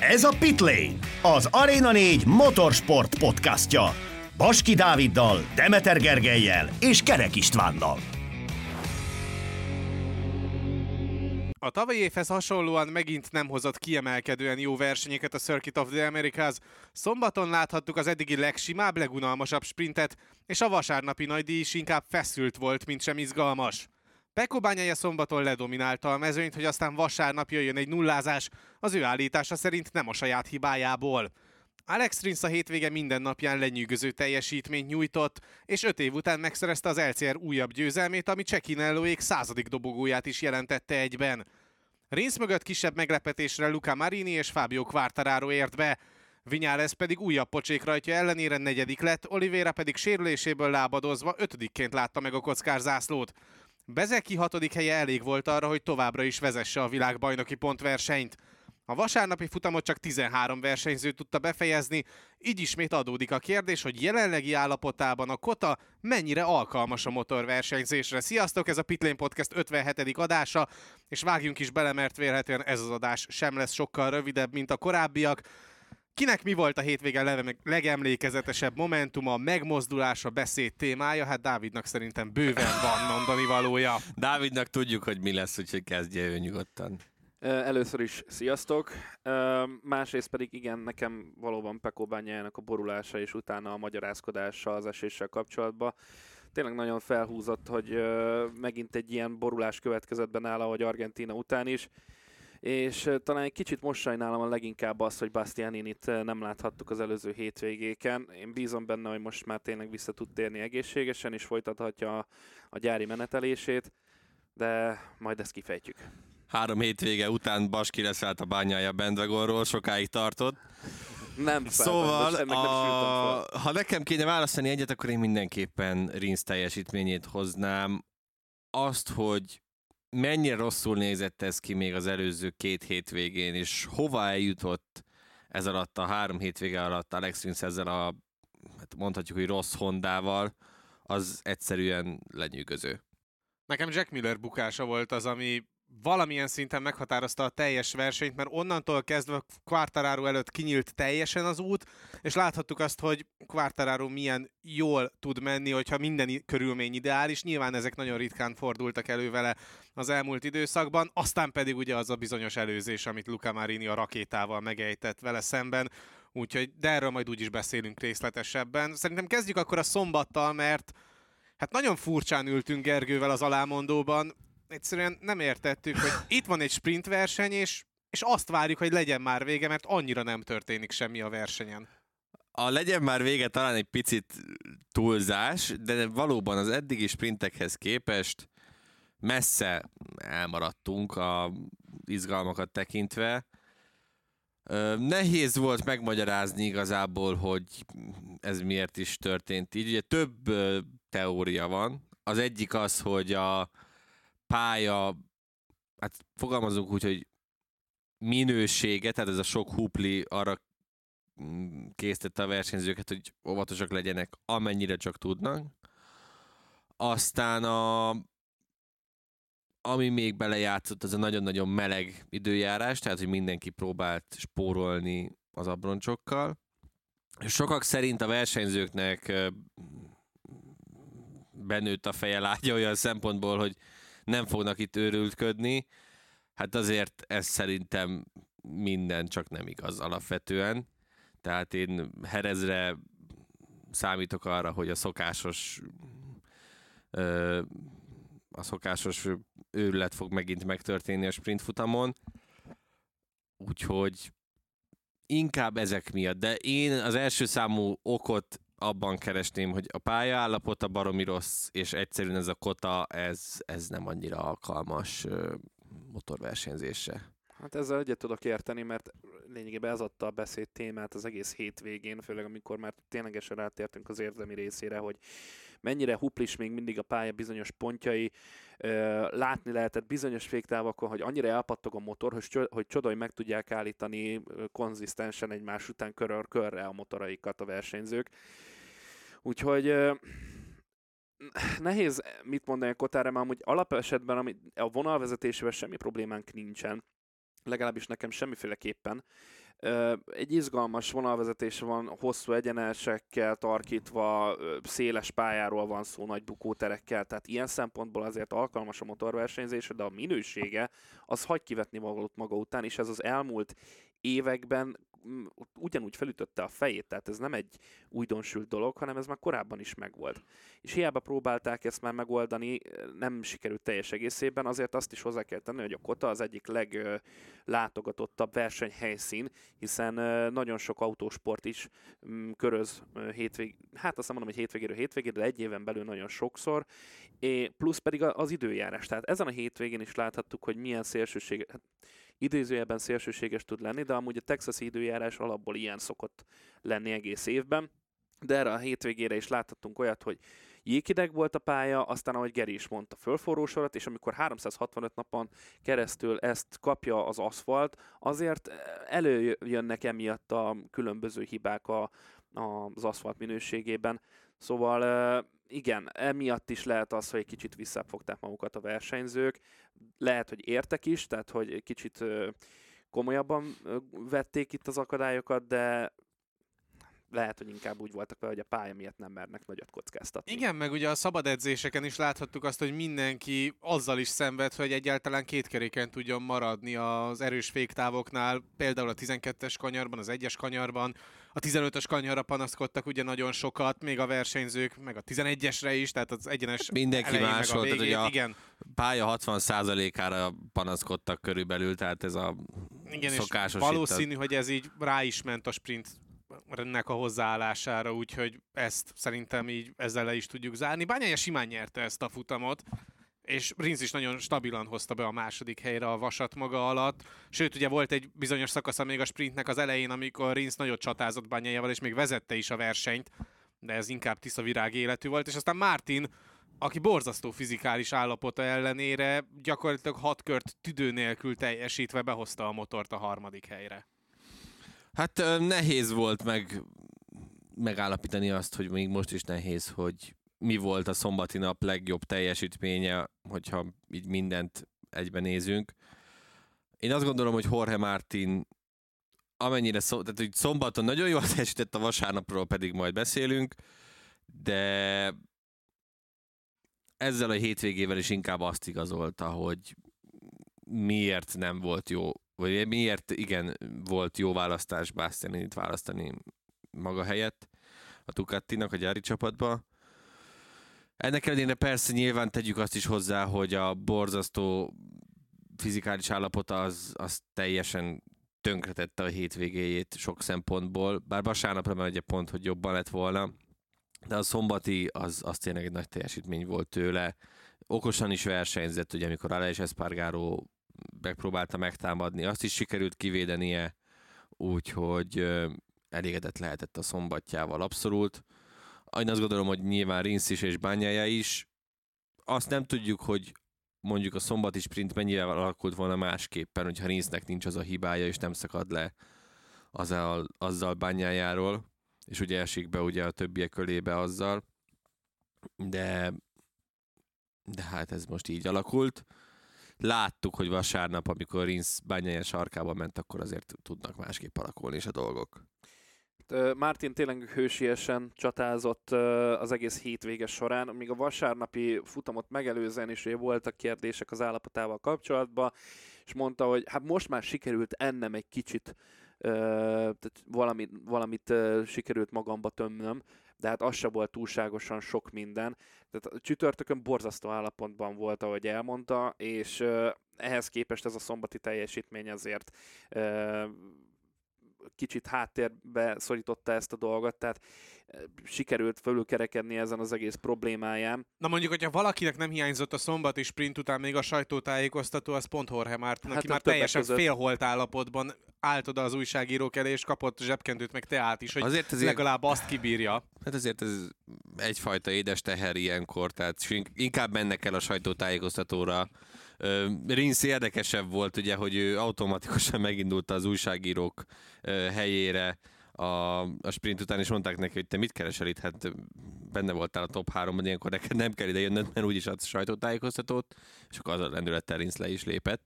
Ez a Pitlane, az Arena 4 motorsport podcastja. Baski Dáviddal, Demeter Gergelyel és Kerek Istvánnal. A tavalyi évhez hasonlóan megint nem hozott kiemelkedően jó versenyeket a Circuit of the Americas. Szombaton láthattuk az eddigi legsimább, legunalmasabb sprintet, és a vasárnapi nagydíj is inkább feszült volt, mint sem izgalmas. Pekko bányája szombaton ledominálta a mezőnyt, hogy aztán vasárnap jöjjön egy nullázás, az ő állítása szerint nem a saját hibájából. Alex Rins a hétvége minden napján lenyűgöző teljesítményt nyújtott, és öt év után megszerezte az LCR újabb győzelmét, ami Csekinellóék századik dobogóját is jelentette egyben. Rins mögött kisebb meglepetésre Luca Marini és Fabio Quartararo ért be, Vinyales pedig újabb pocsék rajtja ellenére negyedik lett, Oliveira pedig sérüléséből lábadozva ötödikként látta meg a kockár zászlót. Bezeki hatodik helye elég volt arra, hogy továbbra is vezesse a világbajnoki pontversenyt. A vasárnapi futamot csak 13 versenyző tudta befejezni, így ismét adódik a kérdés, hogy jelenlegi állapotában a Kota mennyire alkalmas a motorversenyzésre. Sziasztok, ez a Pitlane Podcast 57. adása, és vágjunk is bele, mert vélhetően ez az adás sem lesz sokkal rövidebb, mint a korábbiak. Kinek mi volt a hétvége legemlékezetesebb momentuma, megmozdulása, beszéd témája? Hát Dávidnak szerintem bőven van mondani valója. Dávidnak tudjuk, hogy mi lesz, úgyhogy kezdje ő nyugodtan. Először is sziasztok, másrészt pedig igen, nekem valóban Pekó bányájának a borulása és utána a magyarázkodása az eséssel kapcsolatban tényleg nagyon felhúzott, hogy megint egy ilyen borulás következett be nála, ahogy Argentina után is és talán egy kicsit most sajnálom a leginkább azt, hogy Bastianinit nem láthattuk az előző hétvégéken. Én bízom benne, hogy most már tényleg vissza tud térni egészségesen, és folytathatja a, a gyári menetelését, de majd ezt kifejtjük. Három hétvége után Baski leszállt a bányája Bendvagonról, sokáig tartott. Nem, szóval, a... nem ha nekem kéne választani egyet, akkor én mindenképpen Rins teljesítményét hoznám. Azt, hogy mennyire rosszul nézett ez ki még az előző két hétvégén, és hova eljutott ez alatt a három hétvége alatt Alex Rins ezzel a, hát mondhatjuk, hogy rossz Hondával, az egyszerűen lenyűgöző. Nekem Jack Miller bukása volt az, ami valamilyen szinten meghatározta a teljes versenyt, mert onnantól kezdve Quartararo előtt kinyílt teljesen az út, és láthattuk azt, hogy Quartararo milyen jól tud menni, hogyha minden körülmény ideális. Nyilván ezek nagyon ritkán fordultak elő vele az elmúlt időszakban, aztán pedig ugye az a bizonyos előzés, amit Luca Marini a rakétával megejtett vele szemben, úgyhogy de erről majd úgyis beszélünk részletesebben. Szerintem kezdjük akkor a szombattal, mert Hát nagyon furcsán ültünk Gergővel az alámondóban egyszerűen nem értettük, hogy itt van egy sprint verseny, és, és azt várjuk, hogy legyen már vége, mert annyira nem történik semmi a versenyen. A legyen már vége talán egy picit túlzás, de valóban az eddigi sprintekhez képest messze elmaradtunk a izgalmakat tekintve. Nehéz volt megmagyarázni igazából, hogy ez miért is történt így. Ugye több teória van. Az egyik az, hogy a, pálya, hát fogalmazunk úgy, hogy minősége, tehát ez a sok hupli arra mm, készítette a versenyzőket, hogy óvatosak legyenek, amennyire csak tudnak. Aztán a, ami még belejátszott, az a nagyon-nagyon meleg időjárás, tehát hogy mindenki próbált spórolni az abroncsokkal. Sokak szerint a versenyzőknek benőtt a feje lágya olyan szempontból, hogy nem fognak itt őrültködni. Hát azért ez szerintem minden csak nem igaz alapvetően. Tehát én Herezre számítok arra, hogy a szokásos a szokásos őrület fog megint megtörténni a sprint futamon. Úgyhogy inkább ezek miatt, de én az első számú okot abban keresném, hogy a pályaállapota baromi rossz, és egyszerűen ez a kota, ez, ez nem annyira alkalmas motorversenyzésre. Hát ezzel egyet tudok érteni, mert lényegében ez adta a beszéd témát az egész hétvégén, főleg amikor már ténylegesen rátértünk az érdemi részére, hogy mennyire huplis még mindig a pálya bizonyos pontjai, látni lehetett bizonyos féktávokon, hogy annyira elpattog a motor, hogy, hogy csodai meg tudják állítani konzisztensen egymás után körör körre a motoraikat a versenyzők. Úgyhogy nehéz mit mondani a Kotára, mert amúgy alapesetben ami a vonalvezetésével semmi problémánk nincsen. legalábbis nekem semmiféleképpen. Egy izgalmas vonalvezetés van, hosszú egyenesekkel tarkítva, széles pályáról van szó, nagy bukóterekkel, tehát ilyen szempontból azért alkalmas a motorversenyzésre, de a minősége az hagy kivetni maga, maga után, és ez az elmúlt években ugyanúgy felütötte a fejét, tehát ez nem egy újdonsült dolog, hanem ez már korábban is megvolt. És hiába próbálták ezt már megoldani, nem sikerült teljes egészében, azért azt is hozzá kell tenni, hogy a Kota az egyik leglátogatottabb versenyhelyszín, hiszen nagyon sok autósport is köröz hétvég, hát azt nem mondom, hogy hétvégéről hétvégére, de egy éven belül nagyon sokszor, plusz pedig az időjárás. Tehát ezen a hétvégén is láthattuk, hogy milyen szélsőség, hát idézőjelben szélsőséges tud lenni, de amúgy a texasi időjárás alapból ilyen szokott lenni egész évben. De erre a hétvégére is láthattunk olyat, hogy jéghideg volt a pálya, aztán ahogy Geri is mondta, fölforrósodat, és amikor 365 napon keresztül ezt kapja az aszfalt, azért előjönnek emiatt a különböző hibák a, az aszfalt minőségében. Szóval igen, emiatt is lehet az, hogy egy kicsit visszafogták magukat a versenyzők. Lehet, hogy értek is, tehát hogy kicsit komolyabban vették itt az akadályokat, de lehet, hogy inkább úgy voltak vele, hogy a pálya miatt nem mernek nagyot kockáztatni. Igen, meg ugye a szabad edzéseken is láthattuk azt, hogy mindenki azzal is szenved, hogy egyáltalán két keréken tudjon maradni az erős féktávoknál, például a 12-es kanyarban, az 1-es kanyarban, a 15-ös kanyarra panaszkodtak ugye nagyon sokat, még a versenyzők, meg a 11-esre is, tehát az egyenes Mindenki más volt, hogy a igen. pálya 60%-ára panaszkodtak körülbelül, tehát ez a igen, szokásos. valószínű, hogy ez így rá is ment a sprint ennek a hozzáállására, úgyhogy ezt szerintem így ezzel le is tudjuk zárni. Bányája simán nyerte ezt a futamot, és Rinz is nagyon stabilan hozta be a második helyre a vasat maga alatt. Sőt, ugye volt egy bizonyos szakasza még a sprintnek az elején, amikor Rinz nagyot csatázott Bányájával, és még vezette is a versenyt, de ez inkább tiszta virág életű volt, és aztán Martin, aki borzasztó fizikális állapota ellenére gyakorlatilag hat kört tüdő nélkül teljesítve behozta a motort a harmadik helyre. Hát nehéz volt meg megállapítani azt, hogy még most is nehéz, hogy mi volt a szombati nap legjobb teljesítménye, hogyha így mindent egyben nézünk. Én azt gondolom, hogy Jorge Martin amennyire szó, tehát, hogy szombaton nagyon jól teljesített, a vasárnapról pedig majd beszélünk, de ezzel a hétvégével is inkább azt igazolta, hogy miért nem volt jó vagy miért igen volt jó választás Bastianinit választani maga helyett a Ducatinak a gyári csapatba. Ennek ellenére persze nyilván tegyük azt is hozzá, hogy a borzasztó fizikális állapota az, az teljesen tönkretette a hétvégéjét sok szempontból, bár vasárnapra már egy pont, hogy jobban lett volna, de a szombati az, az tényleg egy nagy teljesítmény volt tőle. Okosan is versenyzett, ugye amikor Aleix Espargaro megpróbálta megtámadni, azt is sikerült kivédenie, úgyhogy elégedett lehetett a szombatjával abszolút. Én azt gondolom, hogy nyilván Rinsz is és Bányája is. Azt nem tudjuk, hogy mondjuk a szombati sprint mennyire alakult volna másképpen, hogyha Rinsznek nincs az a hibája, és nem szakad le azzal, azzal bányájáról, és ugye esik be ugye a többiek kölébe azzal, de, de hát ez most így alakult láttuk, hogy vasárnap, amikor Rinsz bányája sarkába ment, akkor azért tudnak másképp alakulni is a dolgok. Martin tényleg hősiesen csatázott az egész hétvége során, míg a vasárnapi futamot megelőzően is voltak kérdések az állapotával kapcsolatban, és mondta, hogy hát most már sikerült ennem egy kicsit tehát valamit, valamit sikerült magamba tömnöm, de hát az se volt túlságosan sok minden. Tehát a csütörtökön borzasztó állapotban volt, ahogy elmondta, és ehhez képest ez a szombati teljesítmény azért kicsit háttérbe szorította ezt a dolgot, tehát sikerült fölülkerekedni ezen az egész problémáján. Na mondjuk, hogyha valakinek nem hiányzott a szombati sprint után még a sajtótájékoztató, az pont Jorge Martin, hát aki már teljesen között. félholt állapotban állt oda az újságírók elé, és kapott zsebkendőt meg teát is, hogy azért ezért, legalább azt kibírja. Hát azért ez egyfajta édes teher ilyenkor, tehát inkább mennek el a sajtótájékoztatóra, Rinsz érdekesebb volt, ugye, hogy ő automatikusan megindult az újságírók helyére a, a sprint után, és mondták neki, hogy te mit keresel itt, hát benne voltál a top 3-ban, ilyenkor neked nem kell ide jönnöd, mert úgyis adsz sajtótájékoztatót, és akkor az a lendülettel Rinsz le is lépett.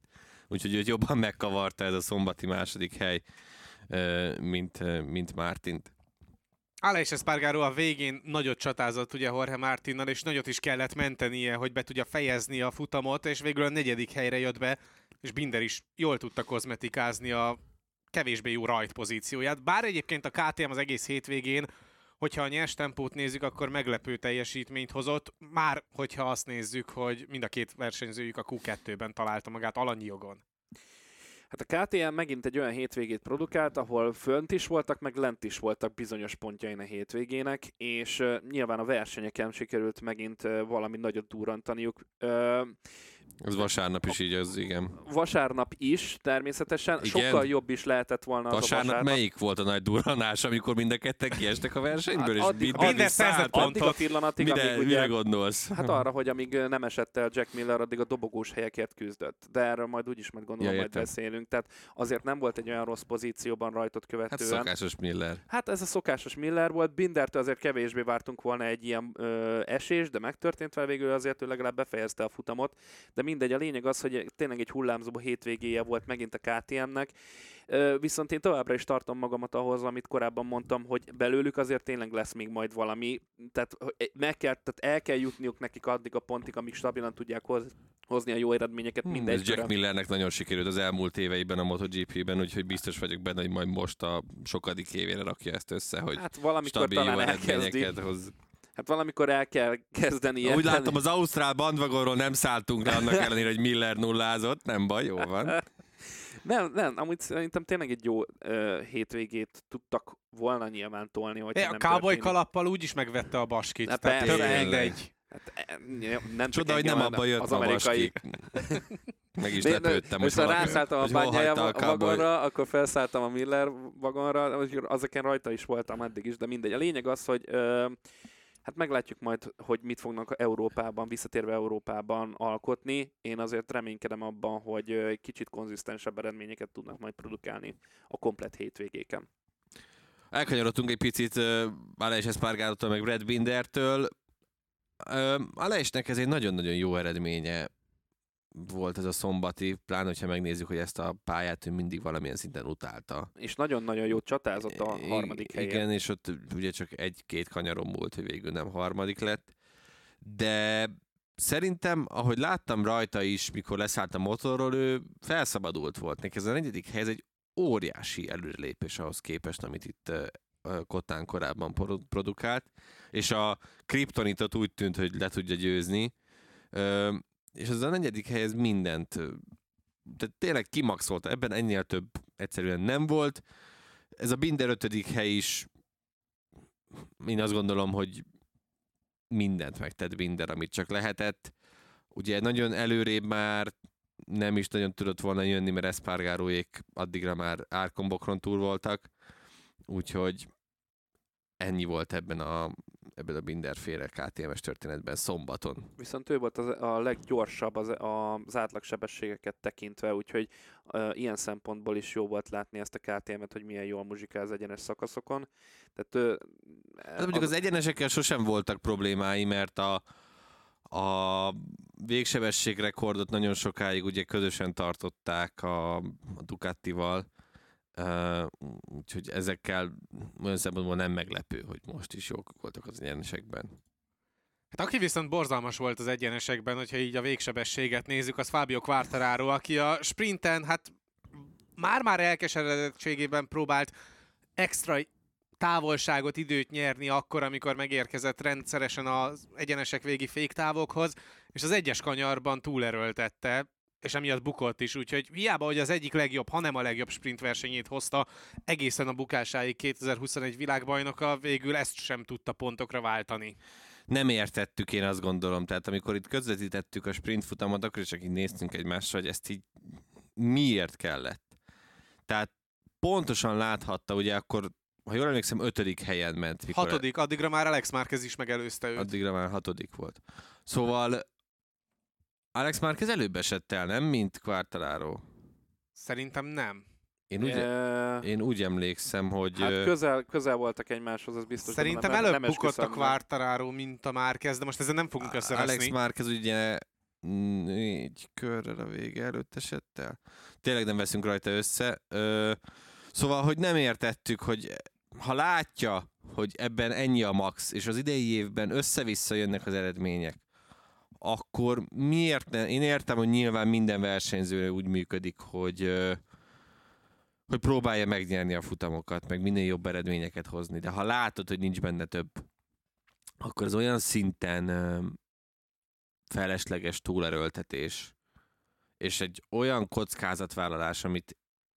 úgyhogy őt jobban megkavarta ez a szombati második hely, mint, mint Mártint. Aleix Espargaró a végén nagyot csatázott ugye Jorge Martinnal, és nagyot is kellett mentenie, hogy be tudja fejezni a futamot, és végül a negyedik helyre jött be, és Binder is jól tudta kozmetikázni a kevésbé jó rajt pozícióját. Bár egyébként a KTM az egész hétvégén, hogyha a nyers tempót nézzük, akkor meglepő teljesítményt hozott. Már hogyha azt nézzük, hogy mind a két versenyzőjük a Q2-ben találta magát alanyi jogon. Hát a KTM megint egy olyan hétvégét produkált, ahol fönt is voltak, meg lent is voltak bizonyos pontjain a hétvégének, és nyilván a versenyeken sikerült megint valami nagyot durrantaniuk. Ez vasárnap is így az, igen. vasárnap is természetesen, Igen. sokkal jobb is lehetett volna az a Vasárnap melyik volt a nagy durranás, amikor mind a ketten kiestek a versenyből, és Hát addig- Binder Binder is szerzett szállt? Addig a pillanatig, Mire, amíg mire ugye gondolsz? Hát arra, hogy amíg nem esett el Jack Miller, addig a dobogós helyekért küzdött. De erről majd úgyis majd gondolom Ja, majd értem. beszélünk. Tehát azért nem volt egy olyan rossz pozícióban rajtot Hát követően. szokásos Miller. Hát ez a szokásos Miller volt. Bindertől azért kevésbé vártunk volna egy ilyen ö, esés, de megtörtént vele végül azért ő legalább befejezte a futamot. De mindegy, a lényeg az, hogy tényleg egy hullámzó hétvégéje volt megint a KTM-nek. Viszont én továbbra is tartom magamat ahhoz, amit korábban mondtam, hogy belőlük azért tényleg lesz még majd valami. Tehát, hogy meg kell, tehát el kell jutniuk nekik addig a pontig, amíg stabilan tudják hoz, hozni a jó eredményeket Hmm, mindegy. ez Jack Millernek nagyon sikerült az elmúlt éveiben a MotoGP-ben, úgyhogy biztos vagyok benne, hogy majd most a sokadik évére rakja ezt össze, hogy Hát valamikor stabil jó talán elkezdi. eredményeket hoz. Hát valamikor el kell kezdeni. Úgy láttam, az Ausztrál bandvagonról nem szálltunk le, annak ellenére, hogy Miller nullázott. Nem baj, jó van. Nem, nem, amúgy szerintem tényleg egy jó ö, hétvégét tudtak volna nyilván tolni, hogy É, a cowboy kalappal úgy is megvette a baskit. Hát tehát persze. tök mindegy. Hát, e, nem csak Csoda, hogy nem abba jött az amerikai. Meg is lepődtem, hogy Most ha rászálltam a bányája a vagonra, akkor felszálltam a Miller vagonra, azeken rajta is voltam eddig is, de mindegy. A lényeg az, hogy ö, hát meglátjuk majd, hogy mit fognak Európában, visszatérve Európában alkotni. Én azért reménykedem abban, hogy kicsit konzisztensebb eredményeket tudnak majd produkálni a komplet hétvégéken. Elkanyarodtunk egy picit uh, Aleix Espargarótól, meg Brad Bindertől. Uh, Aleixnek ez egy nagyon-nagyon jó eredménye volt ez a szombati, pláne, hogyha megnézzük, hogy ezt a pályát ő mindig valamilyen szinten utálta. És nagyon-nagyon jó csatázott a harmadik helyen. Igen, és ott ugye csak egy-két kanyarom múlt, hogy végül nem harmadik lett. De szerintem, ahogy láttam rajta is, mikor leszállt a motorról, ő felszabadult volt. Neki ez a negyedik hely, ez egy óriási előrelépés ahhoz képest, amit itt Kotán korábban produ- produkált, és a kriptonitot úgy tűnt, hogy le tudja győzni, és ez a negyedik hely, ez mindent, tehát tényleg kimaxolta, ebben ennél több egyszerűen nem volt. Ez a Binder ötödik hely is, én azt gondolom, hogy mindent megtett Binder, amit csak lehetett. Ugye nagyon előrébb már nem is nagyon tudott volna jönni, mert Espargaróék addigra már árkombokron túl voltak, úgyhogy ennyi volt ebben a, ebben a Binder féle KTM-es történetben szombaton. Viszont ő volt az, a leggyorsabb az, az átlagsebességeket tekintve, úgyhogy uh, ilyen szempontból is jó volt látni ezt a KTM-et, hogy milyen jól muzsikál az egyenes szakaszokon. Tehát, uh, Hát mondjuk az egyenesekkel sosem voltak problémái, mert a, a végsebesség rekordot nagyon sokáig ugye közösen tartották a, a Ducatival, uh, úgyhogy ezekkel olyan szempontból nem meglepő, hogy most is jók voltak az egyenesekben. Hát aki viszont borzalmas volt az egyenesekben, hogyha így a végsebességet nézzük, az Fábio Quartararo, aki a sprinten, hát már-már elkeseredettségében próbált extra távolságot, időt nyerni akkor, amikor megérkezett rendszeresen az egyenesek végi féktávokhoz, és az egyes kanyarban túlerőltette, és emiatt bukott is, úgyhogy hiába, hogy az egyik legjobb, hanem a legjobb sprintversenyét hozta egészen a bukásáig 2021 világbajnoka, végül ezt sem tudta pontokra váltani. Nem értettük, én azt gondolom. Tehát amikor itt közvetítettük a sprint futamot, akkor csak így néztünk egymásra, hogy ezt így miért kellett. Tehát pontosan láthatta, ugye akkor, ha jól emlékszem, ötödik helyen ment. Mikor Hatodik, addigra már Alex Márquez is megelőzte őt. Addigra már hatodik volt. Szóval Alex Márquez előbb esett el, nem? Mint Quartararo. Szerintem nem. Én úgy, Uh, én úgy emlékszem, hogy... hát közel, közel voltak egymáshoz, az biztos. Szerintem nem, előbb nem bukott a. Quartararo, mint a Márquez, de most ezzel nem fogunk Alex összeveszni. Márquez ugye négy körrel a vége előtt esett el. Tényleg nem veszünk rajta össze. Ö, szóval, hogy nem értettük, hogy ha látja, hogy ebben ennyi a max, és az idei évben össze-vissza jönnek az eredmények, akkor miért ne? Én értem, hogy nyilván minden versenyző úgy működik, hogy hogy próbálja megnyerni a futamokat, meg minél jobb eredményeket hozni. De ha látod, hogy nincs benne több, akkor az olyan szinten felesleges túlerőltetés, és egy olyan kockázatvállalás, amit,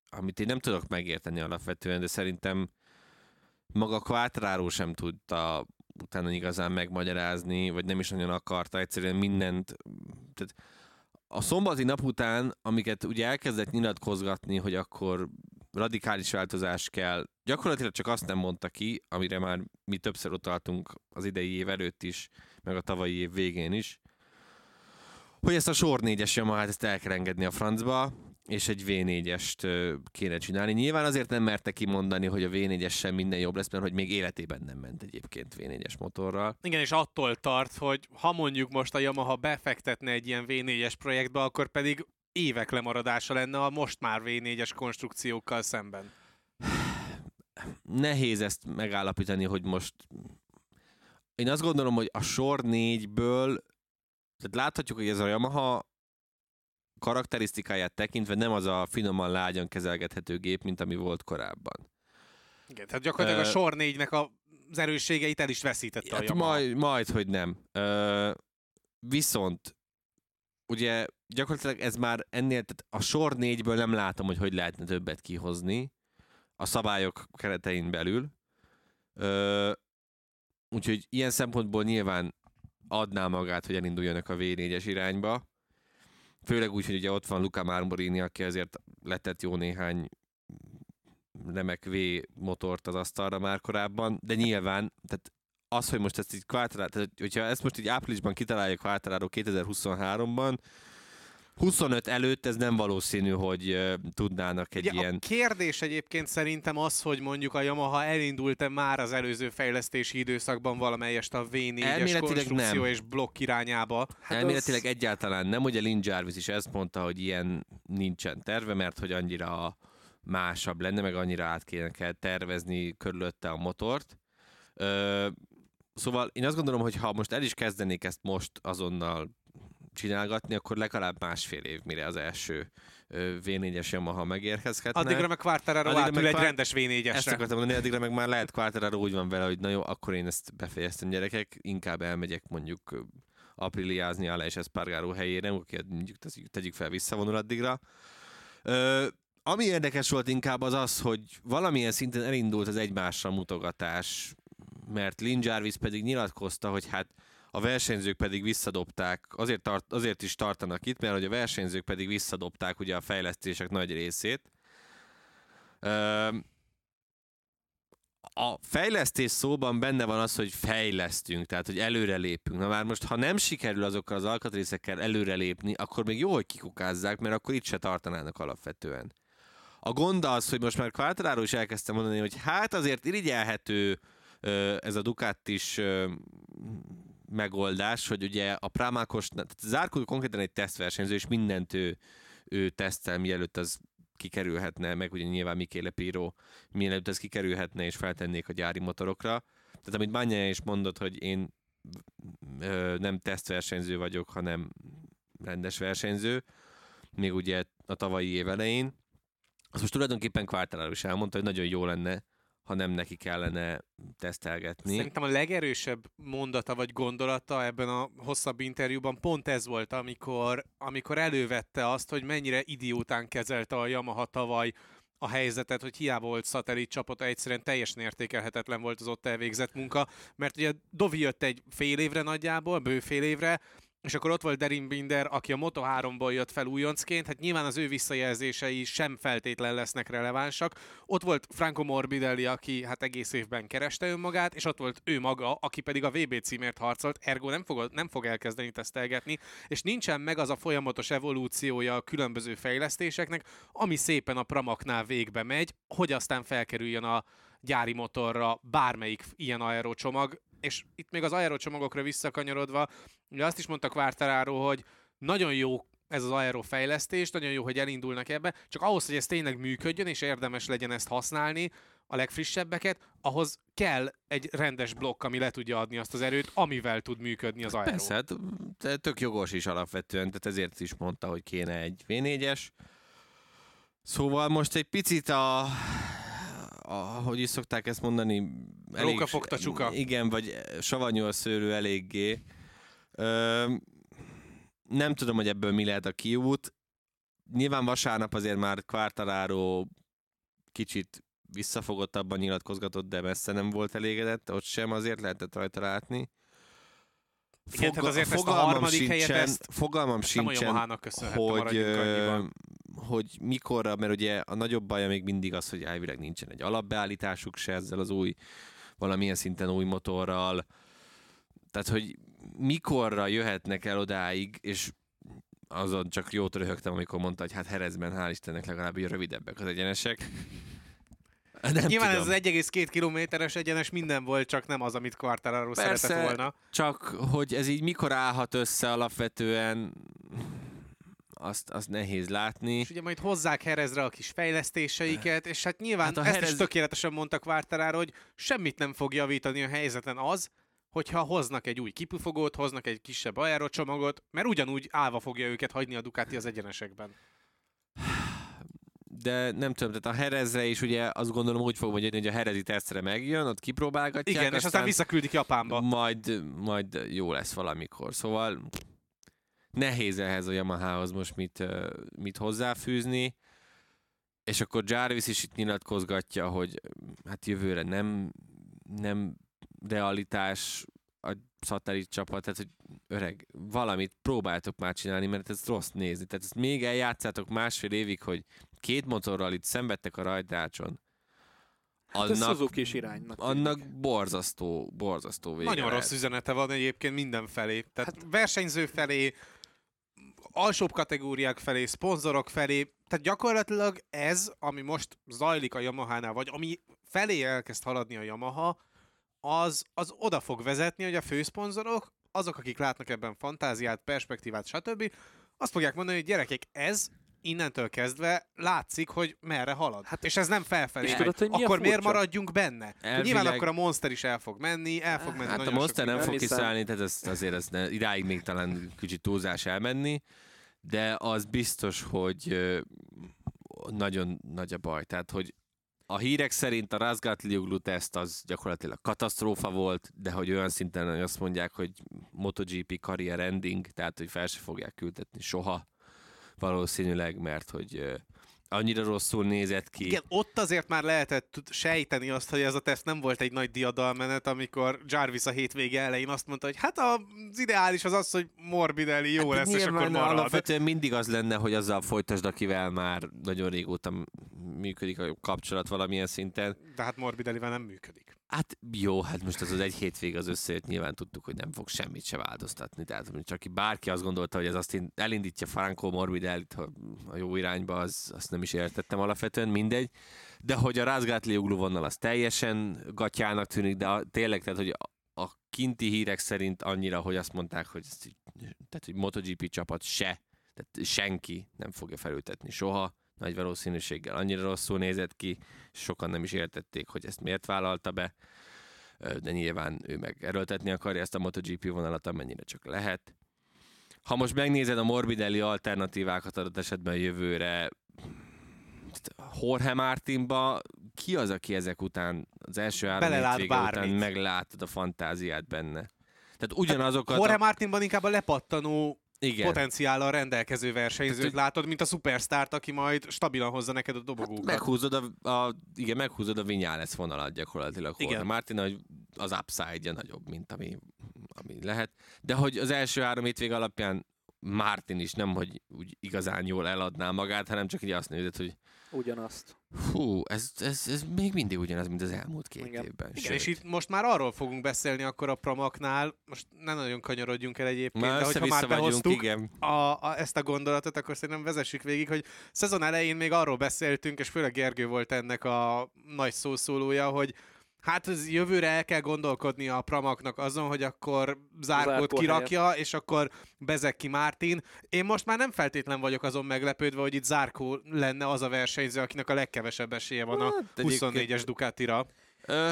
amit én nem tudok megérteni alapvetően, de szerintem maga Quattraro sem tudta utána igazán megmagyarázni, vagy nem is nagyon akarta, egyszerűen mindent, tehát a szombati nap után, amiket ugye elkezdett nyilatkozgatni, hogy akkor radikális változás kell, gyakorlatilag csak azt nem mondta ki, amire már mi többször utaltunk az idei év előtt is, meg a tavalyi év végén is, hogy ezt a sor négyes Yamaha-t ezt el kell engedni a francba, és egy V4-est kéne csinálni. Nyilván azért nem merte kimondani, hogy a V4-es sem minden jobb lesz, mert hogy még életében nem ment egyébként V4-es motorral. Igen, és attól tart, hogy ha mondjuk most a Yamaha befektetne egy ilyen V4-es projektbe, akkor pedig évek lemaradása lenne a most már V4-es konstrukciókkal szemben. Nehéz ezt megállapítani, hogy most... Én azt gondolom, hogy a sor négyből tehát láthatjuk, hogy ez a Yamaha karakterisztikáját tekintve nem az a finoman lágyan kezelgethető gép, mint ami volt korábban. Igen, tehát gyakorlatilag uh, a sor négynek a, az erősségeit el is veszítette hát a Yamaha. Majd, majd, hogy nem. Uh, viszont ugye gyakorlatilag ez már ennél, tehát a sor négyből nem látom, hogy hogy lehetne többet kihozni a szabályok keretein belül. Uh, úgyhogy ilyen szempontból nyilván adná magát, hogy elinduljanak a V4-es irányba. Főleg úgy, hogy ugye ott van Luca Marmorini, aki azért letett jó néhány remek V motort az asztalra már korábban, de nyilván, tehát az, hogy most ezt így Quattraro, tehát hogyha ezt most így áprilisban kitaláljuk Quattraro 2023-ban, 25 előtt ez nem valószínű, hogy tudnának egy Ugye ilyen... A kérdés egyébként szerintem az, hogy mondjuk a Yamaha elindult-e már az előző fejlesztési időszakban valamelyest a V4-es konstrukció nem. és blokk irányába. Hát Elméletileg az... egyáltalán nem, ugye Lin Jarvis is ezt mondta, hogy ilyen nincsen terve, mert hogy annyira másabb lenne, meg annyira át kéne kell tervezni körülötte a motort. Ö, szóval én azt gondolom, hogy ha most el is kezdenék ezt most azonnal csinálgatni, akkor legalább másfél év, mire az első V4-es Yamaha megérkezhetne. Addigra meg Quartararo addigra átül meg egy rendes V4-esre. Ezt akartam mondani, addigra meg már lehet Quartararo úgy van vele, hogy na jó, akkor én ezt befejeztem gyerekek, inkább elmegyek mondjuk apriliázni Alá és Espargaró helyére, oké, mondjuk tegyük fel, visszavonul addigra. Ö, ami érdekes volt inkább az az, hogy valamilyen szinten elindult az egymásra mutogatás, mert Lin Jarvis pedig nyilatkozta, hogy hát a versenyzők pedig visszadobták, azért, tart, azért is tartanak itt, mert hogy a versenyzők pedig visszadobták ugye a fejlesztések nagy részét. A fejlesztés szóban benne van az, hogy fejlesztünk, tehát hogy előrelépünk. Na már most, ha nem sikerül azokkal az alkatrészekkel előrelépni, akkor még jó, hogy kikukázzák, mert akkor itt se tartanának alapvetően. A gond az, hogy most már Quattraro is elkezdte mondani, hogy hát azért irigyelhető ez a Ducati is megoldás, hogy ugye a Prámákos, Zárkó konkrétan egy tesztversenyző, és mindent ő, ő tesztel, mielőtt az kikerülhetne, meg ugye nyilván Mikéle Piro, mielőtt ez kikerülhetne, és feltennék a gyári motorokra. Tehát amit Manya is mondott, hogy én ö, nem tesztversenyző vagyok, hanem rendes versenyző, még ugye a tavalyi év elején. Azt most tulajdonképpen Quartararo is elmondta, hogy nagyon jó lenne, ha nem neki kellene tesztelgetni. Szerintem a legerősebb mondata vagy gondolata ebben a hosszabb interjúban pont ez volt, amikor, amikor elővette azt, hogy mennyire idiótán kezelte a Yamaha tavaly a helyzetet, hogy hiába volt szatellit csapata, egyszerűen teljesen értékelhetetlen volt az ott elvégzett munka, mert ugye Dovi jött egy fél évre nagyjából, bő fél évre, és akkor ott volt Derin Binder, aki a Moto3-ból jött fel újoncként, hát nyilván az ő visszajelzései sem feltétlen lesznek relevánsak. Ott volt Franco Morbidelli, aki hát egész évben kereste önmagát, és ott volt ő maga, aki pedig a VB címért harcolt, ergo nem fog, nem fog elkezdeni tesztelgetni, és nincsen meg az a folyamatos evolúciója a különböző fejlesztéseknek, ami szépen a Pramaknál végbe megy, hogy aztán felkerüljön a gyári motorra bármelyik ilyen aerocsomag, és itt még az aerocsomagokra visszakanyarodva, ugye azt is mondta Quartararo, hogy nagyon jó ez az aerofejlesztés, nagyon jó, hogy elindulnak ebbe, csak ahhoz, hogy ez tényleg működjön, és érdemes legyen ezt használni, a legfrissebbeket, ahhoz kell egy rendes blokk, ami le tudja adni azt az erőt, amivel tud működni az aero. Persze, hát, tök jogos is alapvetően, tehát ezért is mondta, hogy kéne egy V4-es. Szóval most egy picit a, a hogy is szokták ezt mondani? Róka fogta csuka. Igen, vagy savanyú a szőrű eléggé. Ö, nem tudom, hogy ebből mi lehet a kiút. Nyilván vasárnap azért már Quartararo kicsit visszafogottabban nyilatkozgatott, de messze nem volt elégedett, ott sem azért lehetett rajta látni. Igen, Fog, azért fogalmam ezt a harmadik sincsen, helyet ezt fogalmam sincsen, hogy, hogy mikorra, mert ugye a nagyobb baja még mindig az, hogy elvileg nincsen egy alapbeállításuk se ezzel az új, valamilyen szinten új motorral. Tehát, hogy mikorra jöhetnek el odáig, és azon csak jót röhögtem, amikor mondta, hogy hát Herezben hál' Istennek legalább rövidebbek az egyenesek. Nem Nyilván tudom. ez az 1,2 kilométeres egyenes minden volt, csak nem az, amit Quartararo szeretett volna. csak hogy ez így mikor állhat össze alapvetően, azt, azt nehéz látni. És ugye majd hozzák Herezre a kis fejlesztéseiket, és hát nyilván hát ezt Herez... is tökéletesen mondta Quartararo, hogy semmit nem fog javítani a helyzeten az, hogyha hoznak egy új kipufogót, hoznak egy kisebb aerocsomagot, mert ugyanúgy állva fogja őket hagyni a Ducati az egyenesekben de nem tudom, tehát a Herezre is ugye azt gondolom úgy fog mondani, hogy a Herezi tesztre megjön, ott kipróbálgatják. Igen, aztán és aztán visszaküldik Japánba. Majd, majd jó lesz valamikor. Szóval nehéz ehhez a Yamahához most mit, mit hozzáfűzni. És akkor Jarvis is itt nyilatkozgatja, hogy hát jövőre nem, nem realitás a szatellit csapat, tehát hogy öreg, valamit próbáltok már csinálni, mert ez rossz nézni. Tehát ezt még eljátszátok másfél évig, hogy két motorral itt szenvedtek a rajtácson. Hát annak, ez is iránynak. Annak tűnik. borzasztó, borzasztó vége Nagyon lehet. rossz üzenete van egyébként minden felé. Tehát hát, versenyző felé, alsóbb kategóriák felé, szponzorok felé. Tehát gyakorlatilag ez, ami most zajlik a Yamaha-nál, vagy ami felé elkezd haladni a Yamaha, az, az oda fog vezetni, hogy a főszponzorok, azok, akik látnak ebben fantáziát, perspektívát, stb., azt fogják mondani, hogy gyerekek, ez innentől kezdve látszik, hogy merre halad. Hát, és ez nem felfelé. És tudod, hogy mi akkor miért maradjunk benne? Elvileg... Nyilván akkor a Monster is el fog menni, el fog menni Hát a Monster nem fog kiszállni, tehát ez, azért ez ne, idáig még talán kicsit túlzás elmenni, de az biztos, hogy nagyon nagy a baj. Tehát, hogy a hírek szerint a Razgatlioglu teszt az gyakorlatilag katasztrófa volt, de hogy olyan szinten hogy azt mondják, hogy MotoGP career ending, tehát hogy fel se fogják küldetni soha valószínűleg, mert hogy annyira rosszul nézett ki. Igen, ott azért már lehetett sejteni azt, hogy ez a teszt nem volt egy nagy diadalmenet, amikor Jarvis a hétvége elején azt mondta, hogy hát az ideális az az, hogy Morbidelli jó hát lesz, és akkor marad. Alapvetően mindig az lenne, hogy azzal folytasd, akivel már nagyon régóta működik a kapcsolat valamilyen szinten. De hát Morbidellivel nem működik. Hát jó, hát most az az egy hétvég az összejött, nyilván tudtuk, hogy nem fog semmit se változtatni. Tehát csak ki bárki azt gondolta, hogy ez azt elindítja Franco Morbidellit a jó irányba, az, azt nem is értettem alapvetően, mindegy. De hogy a Rázgátli ugló vonal az teljesen gatyának tűnik, de a, tényleg, tehát hogy a, kinti hírek szerint annyira, hogy azt mondták, hogy, tehát, hogy MotoGP csapat se, tehát senki nem fogja felültetni soha nagy valószínűséggel annyira rosszul nézett ki, sokan nem is értették, hogy ezt miért vállalta be, de nyilván ő meg erőltetni akarja ezt a MotoGP vonalat, amennyire csak lehet. Ha most megnézed a Morbidelli alternatívákat adott esetben jövőre, Jorge Martinba, ki az, aki ezek után, az első három után meglátod a fantáziát benne? Tehát ugyanazokat... Hát, Jorge a... Martinban inkább a lepattanó igen. potenciállal rendelkező versenyzőt Tehát, látod, mint a szupersztárt, aki majd stabilan hozza neked a dobogókat. Meghúzod a, a, igen, meghúzod a Vinyales vonalat gyakorlatilag. Igen. Martin hogy az upside-ja nagyobb, mint ami, ami lehet. De hogy az első három hétvég alapján Martin is nem, hogy úgy igazán jól eladná magát, hanem csak így azt nézed, hogy ugyanazt. Hú, ez, ez, ez még mindig ugyanaz, mint az elmúlt két Igen. évben. Igen, és itt most már arról fogunk beszélni akkor a Pramaknál, most nem nagyon kanyarodjunk el egyébként, már de hogyha már behoztuk igen. A, a, ezt a gondolatot, akkor szerintem vezessük végig, hogy szezon elején még arról beszéltünk, és főleg Gergő volt ennek a nagy szószólója, hogy Hát ez jövőre el kell gondolkodni a Pramaknak azon, hogy akkor Zárkót Zárkó kirakja, és akkor Bezeki Mártin. Én most már nem feltétlen vagyok azon meglepődve, hogy itt Zárkó lenne az a versenyző, akinek a legkevesebb esélye van a Hát, egyébként- 24-es Ducatira. Ö,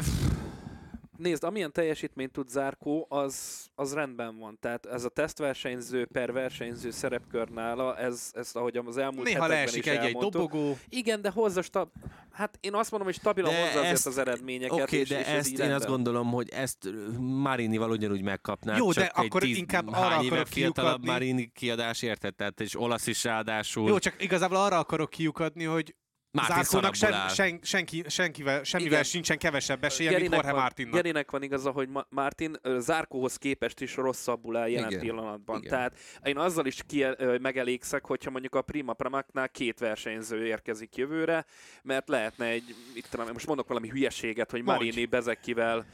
Nézd, amilyen teljesítményt tud Zárkó, az, az rendben van. Tehát ez a tesztversenyző per versenyző szerepkör nála, ez, ez ahogy az elmúlt Néha leesik egy-egy dobogó. Igen, de hozza stab... Hát én azt mondom, hogy stabilan De hozza ezt- az eredményeket. Oké, és, de és ez ezt én azt gondolom, hogy ezt Marinival ugyanúgy megkapnád. Jó, de akkor tíz, inkább arra akarok fiatalabb. Marini kiadás, érted? Tehát és olasz is ráadásul. Jó, csak igazából arra akarok kiukadni, hogy Mártin szarabból sen, sen, senki, senkivel, semmivel Igen. sincsen kevesebb esélye, mint Gerinek Jorge van, Martinnak. Gerinek van igaza, hogy Ma- Martin ö, Zárkóhoz képest is rosszabbul áll jelen Igen. pillanatban. Igen. Tehát én azzal is ki, megelégszek, hogyha mondjuk a Prima Pramaknál két versenyző érkezik jövőre, mert lehetne egy, itt tudom, most mondok valami hülyeséget, hogy Mondj. Marini Bezekivel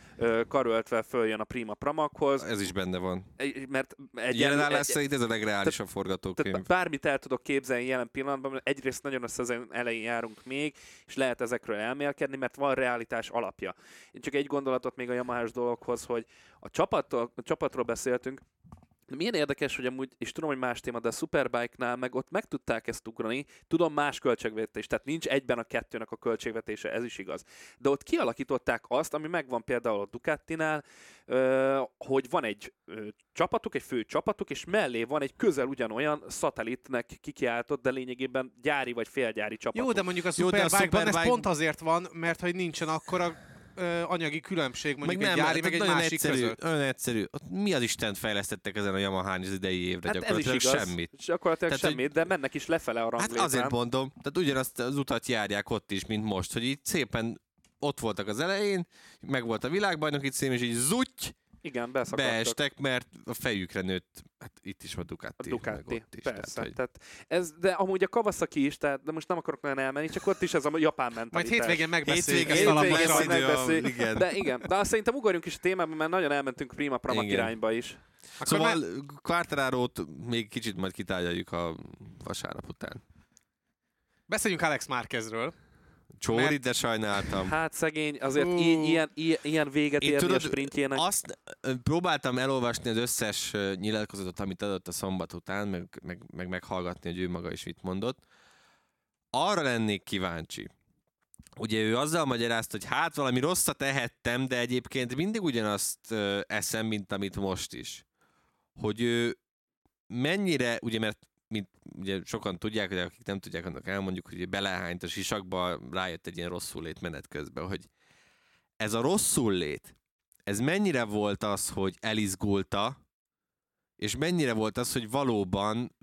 karöltve följön a Prima Pramakhoz, Ez is benne van. Egy- mert Egy jelen állás szerint ez a legreálisabb forgatókönyv. tehát bármit el tudok képzelni jelen pillanatban, mert egyrészt nagyon a szezon elején járunk még, és lehet ezekről elmélkedni, mert van realitás alapja. Én csak egy gondolatot még a Yamahás dologhoz, hogy a, csapattól, a csapatról beszéltünk, milyen érdekes, hogy amúgy, és tudom, hogy más téma, de a Superbike-nál meg ott meg tudták ezt ugrani, tudom más költségvetés, tehát nincs egyben a kettőnek a költségvetése, ez is igaz. De ott kialakították azt, ami megvan például a Ducatinál, hogy van egy csapatuk, egy fő csapatuk, és mellé van egy közel ugyanolyan szatellitnek kikiáltott, de lényegében gyári vagy félgyári csapat. Jó, de mondjuk a Superbike-ban ez Superbike- pont azért van, mert hogy nincsen akkora ö, anyagi különbség mondjuk egy gyári, tehát meg egy nagyon másik egyszerű, között. Nagyon egyszerű. Mi az Istent fejlesztettek ezen a Yamahán az idei évre? hát ez is gyakorlatilag igaz. semmit. Gyakorlatilag Tehát, semmit, de mennek is lefele a Hát ranglétrán. azért mondom, tehát ugyanazt az utat járják ott is, mint most, hogy így szépen ott voltak az elején, meg volt a világbajnoki cím, és így zutty, Igen, beszakadtak. beestek, mert a fejükre nőtt, hát itt is a Ducati, A Ducati, meg ott is. persze. Tehát, hogy Tehát ez, de amúgy a Kawasaki is, tehát, de most nem akarok nagyon elmenni, csak ott is ez a japán Majd mentalitás. hétvégén megbeszéljük Hétvégén lesz majd a- megbeszéljük. igen. De igen, de azt szerintem ugorjunk is a témába, mert nagyon elmentünk Prima Pramak Igen. irányba is. Akkor Szóval már- Quartararo-t még kicsit majd kitárgyaljuk a vasárnap után. Beszéljünk Alex Márquezről. Csóri, Mert- de sajnáltam. Hát szegény, azért i- ilyen, ilyen, ilyen véget érni tudod, a sprintjének. Azt próbáltam elolvasni az összes nyilatkozatot, amit adott a szombat után, meg, meg, meg meghallgatni, hogy ő maga is mit mondott. Arra lennék kíváncsi. Ugye ő azzal magyarázta, hogy hát valami rosszat tehettem, de egyébként mindig ugyanazt eszem, mint amit most is. Hogy ő mennyire, ugye mert mint ugye sokan tudják, de akik nem tudják, annak elmondjuk, hogy belehányt a sisakba, rájött egy ilyen rosszul lét menet közben, hogy ez a rosszul lét, ez mennyire volt az, hogy elizgulta, és mennyire volt az, hogy valóban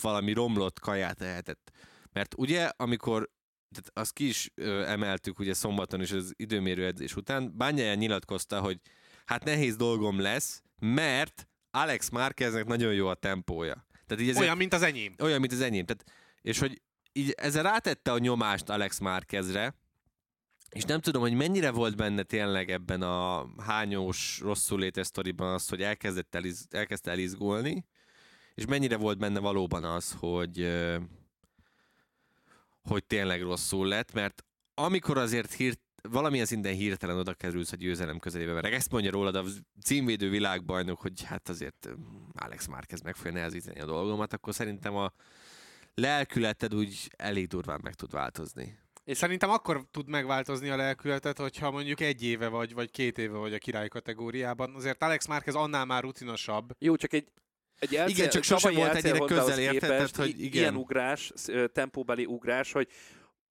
valami romlott kaját ehetett. Mert ugye, amikor tehát azt ki is ö, emeltük ugye szombaton is az időmérő edzés után, Bányáján nyilatkozta, hogy hát nehéz dolgom lesz, mert Alex Márqueznek nagyon jó a tempója. Tehát így ezért, Olyan, mint az enyém. olyan, mint az enyém. Tehát, és hogy így ezzel rátette a nyomást Alex Márquezre, és nem tudom, hogy mennyire volt benne tényleg ebben a hányós rosszul létes sztoriban az, hogy elkezdett eliz, elkezdte elizgulni, és mennyire volt benne valóban az, hogy, hogy tényleg rosszul lett, mert amikor azért hírt, valamilyen szinten hirtelen oda kerülsz a győzelem közelébe, mert ezt mondja rólad a címvédő világbajnok, hogy hát azért Alex Márquez meg fogja nehezíteni a dolgomat, akkor szerintem a lelkületed úgy elég durván meg tud változni. És szerintem akkor tud megváltozni a lelkületet, hogyha mondjuk egy éve vagy, vagy két éve vagy a király kategóriában. Azért Alex Márquez annál már rutinosabb. Jó, csak egy egy elcél, Igen, csak sosem volt ennyire közel, érted? hogy igen. Ilyen ugrás, tempóbeli ugrás, hogy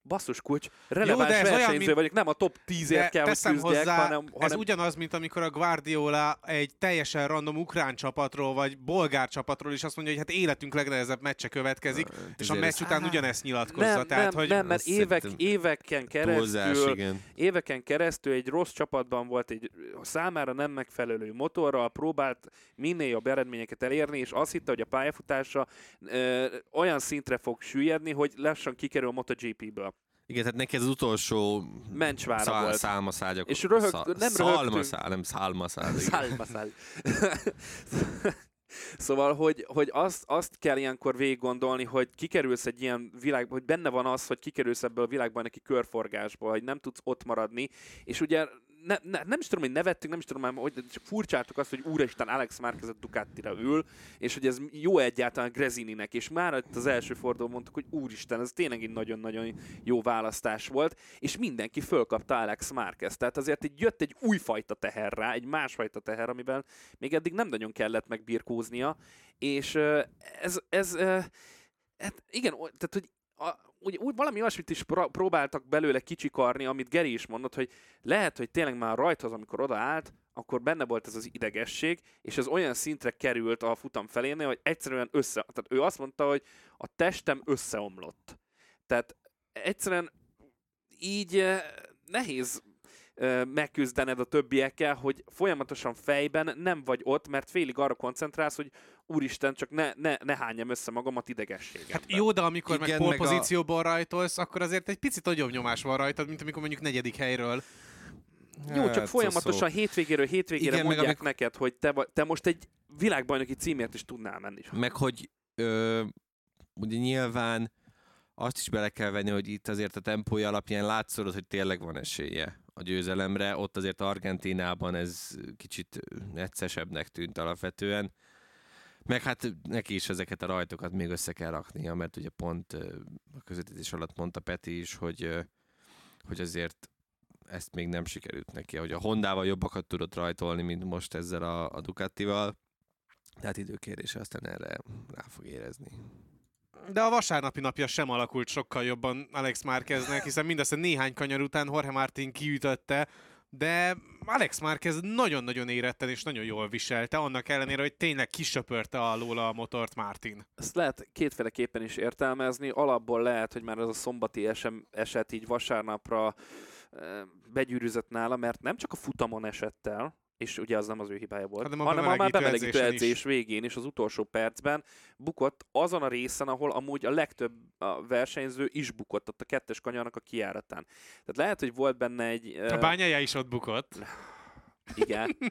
basszus kulcs, releváns de ez olyan, versenyző mint- vagyok, nem a top 10-ért kell, hogy küzdjek, hozzá, hanem, ez hanem ugyanaz, mint amikor a Guardiola egy teljesen random ukrán csapatról, vagy bolgár csapatról is azt mondja, hogy hát életünk legnehezebb meccse következik, és a meccs ez- után ugyanezt nyilatkozza. nem, tehát, nem, hogy nem, mert évek, éveken Túlzás, keresztül, igen. éveken keresztül egy rossz csapatban volt, egy számára nem megfelelő motorral, próbált minél jobb eredményeket elérni, és azt hitte, hogy a pályafutása ö, olyan szintre fog süllyedni, hogy lassan kikerül a MotoGP-ből. Igen, tehát neki ez az utolsó Mencsvára szál, volt. szálmaszágyak. És röhög- nem. Szalmaszál, nem szálmaszál. igen. Szálma, szál. Szóval, hogy, hogy azt, azt kell ilyenkor végig gondolni, hogy kikerülsz egy ilyen világ, hogy benne van az, hogy kikerülsz ebből a világbajnoki körforgásból, hogy nem tudsz ott maradni, és ugye ne, ne, nem is tudom, hogy nevettünk, nem is tudom, hogy csak furcsáltuk azt, hogy úristen Alex Márquez a Ducatira ül, és hogy ez jó egyáltalán Grezininek, és már itt az első fordulón mondtuk, hogy úristen, ez tényleg egy nagyon-nagyon jó választás volt, és mindenki fölkapta Alex Márquez. Tehát azért egy jött egy újfajta teher rá, egy másfajta teher, amivel még eddig nem nagyon kellett megbirkóznia, és ez, ez ö, hát igen, tehát hogy a, úgy, úgy valami olyasmit is pró- próbáltak belőle kicsikarni, amit Geri is mondott, hogy lehet, hogy tényleg már rajthoz, amikor odaállt, akkor benne volt ez az idegesség, és ez olyan szintre került a futam felénél, hogy egyszerűen össze... Tehát ő azt mondta, hogy a testem összeomlott. Tehát egyszerűen így eh, nehéz eh, megküzdened a többiekkel, hogy folyamatosan fejben nem vagy ott, mert félig arra koncentrálsz, hogy úristen, csak ne, ne, ne hányjam össze magamat idegességemben. Hát jó, de amikor meg Igen, meg a- pozícióból rajtolsz, akkor azért egy picit nagyobb nyomás van rajtad, mint amikor mondjuk negyedik helyről. Jó, Hát, csak szó- folyamatosan hétvégéről hétvégére Igen, mondják amikor- neked, hogy te, vagy, te most egy világbajnoki címért is tudnál menni. Meg hogy ö, ugye nyilván azt is bele kell venni, hogy itt azért a tempója alapján látszódott, hogy tényleg van esélye a győzelemre. Ott azért Argentinában ez kicsit neccesebbnek tűnt alapvetően. Meg hát neki is ezeket a rajtokat még össze kell raknia, mert ugye pont a közvetítés alatt mondta Peti is, hogy, hogy azért ezt még nem sikerült neki. Hogy a Hondával jobbakat tudott rajtolni, mint most ezzel a, a Ducatival. Tehát időkérdése aztán erre rá fog érezni. De a vasárnapi napja sem alakult sokkal jobban Alex Márqueznek, hiszen mindössze néhány kanyar után Jorge Martin kiütötte, de Alex Márquez nagyon-nagyon éretten és nagyon jól viselte, annak ellenére, hogy tényleg kisöpörte alól a motort Martin. Ezt lehet kétféleképpen is értelmezni. Alapból lehet, hogy már ez a szombati eset így vasárnapra eh, begyűrűzött nála, mert nem csak a futamon esett el, és ugye az nem az ő hibája volt, Hanem a hanem a már bemelegítő bemelegítő edzés is. végén és az utolsó percben bukott azon a részen, ahol amúgy a legtöbb a versenyző is bukott, ott a kettes kanyarnak a kiáratán. Tehát lehet, hogy volt benne egy... A bányája is ott bukott. Igen.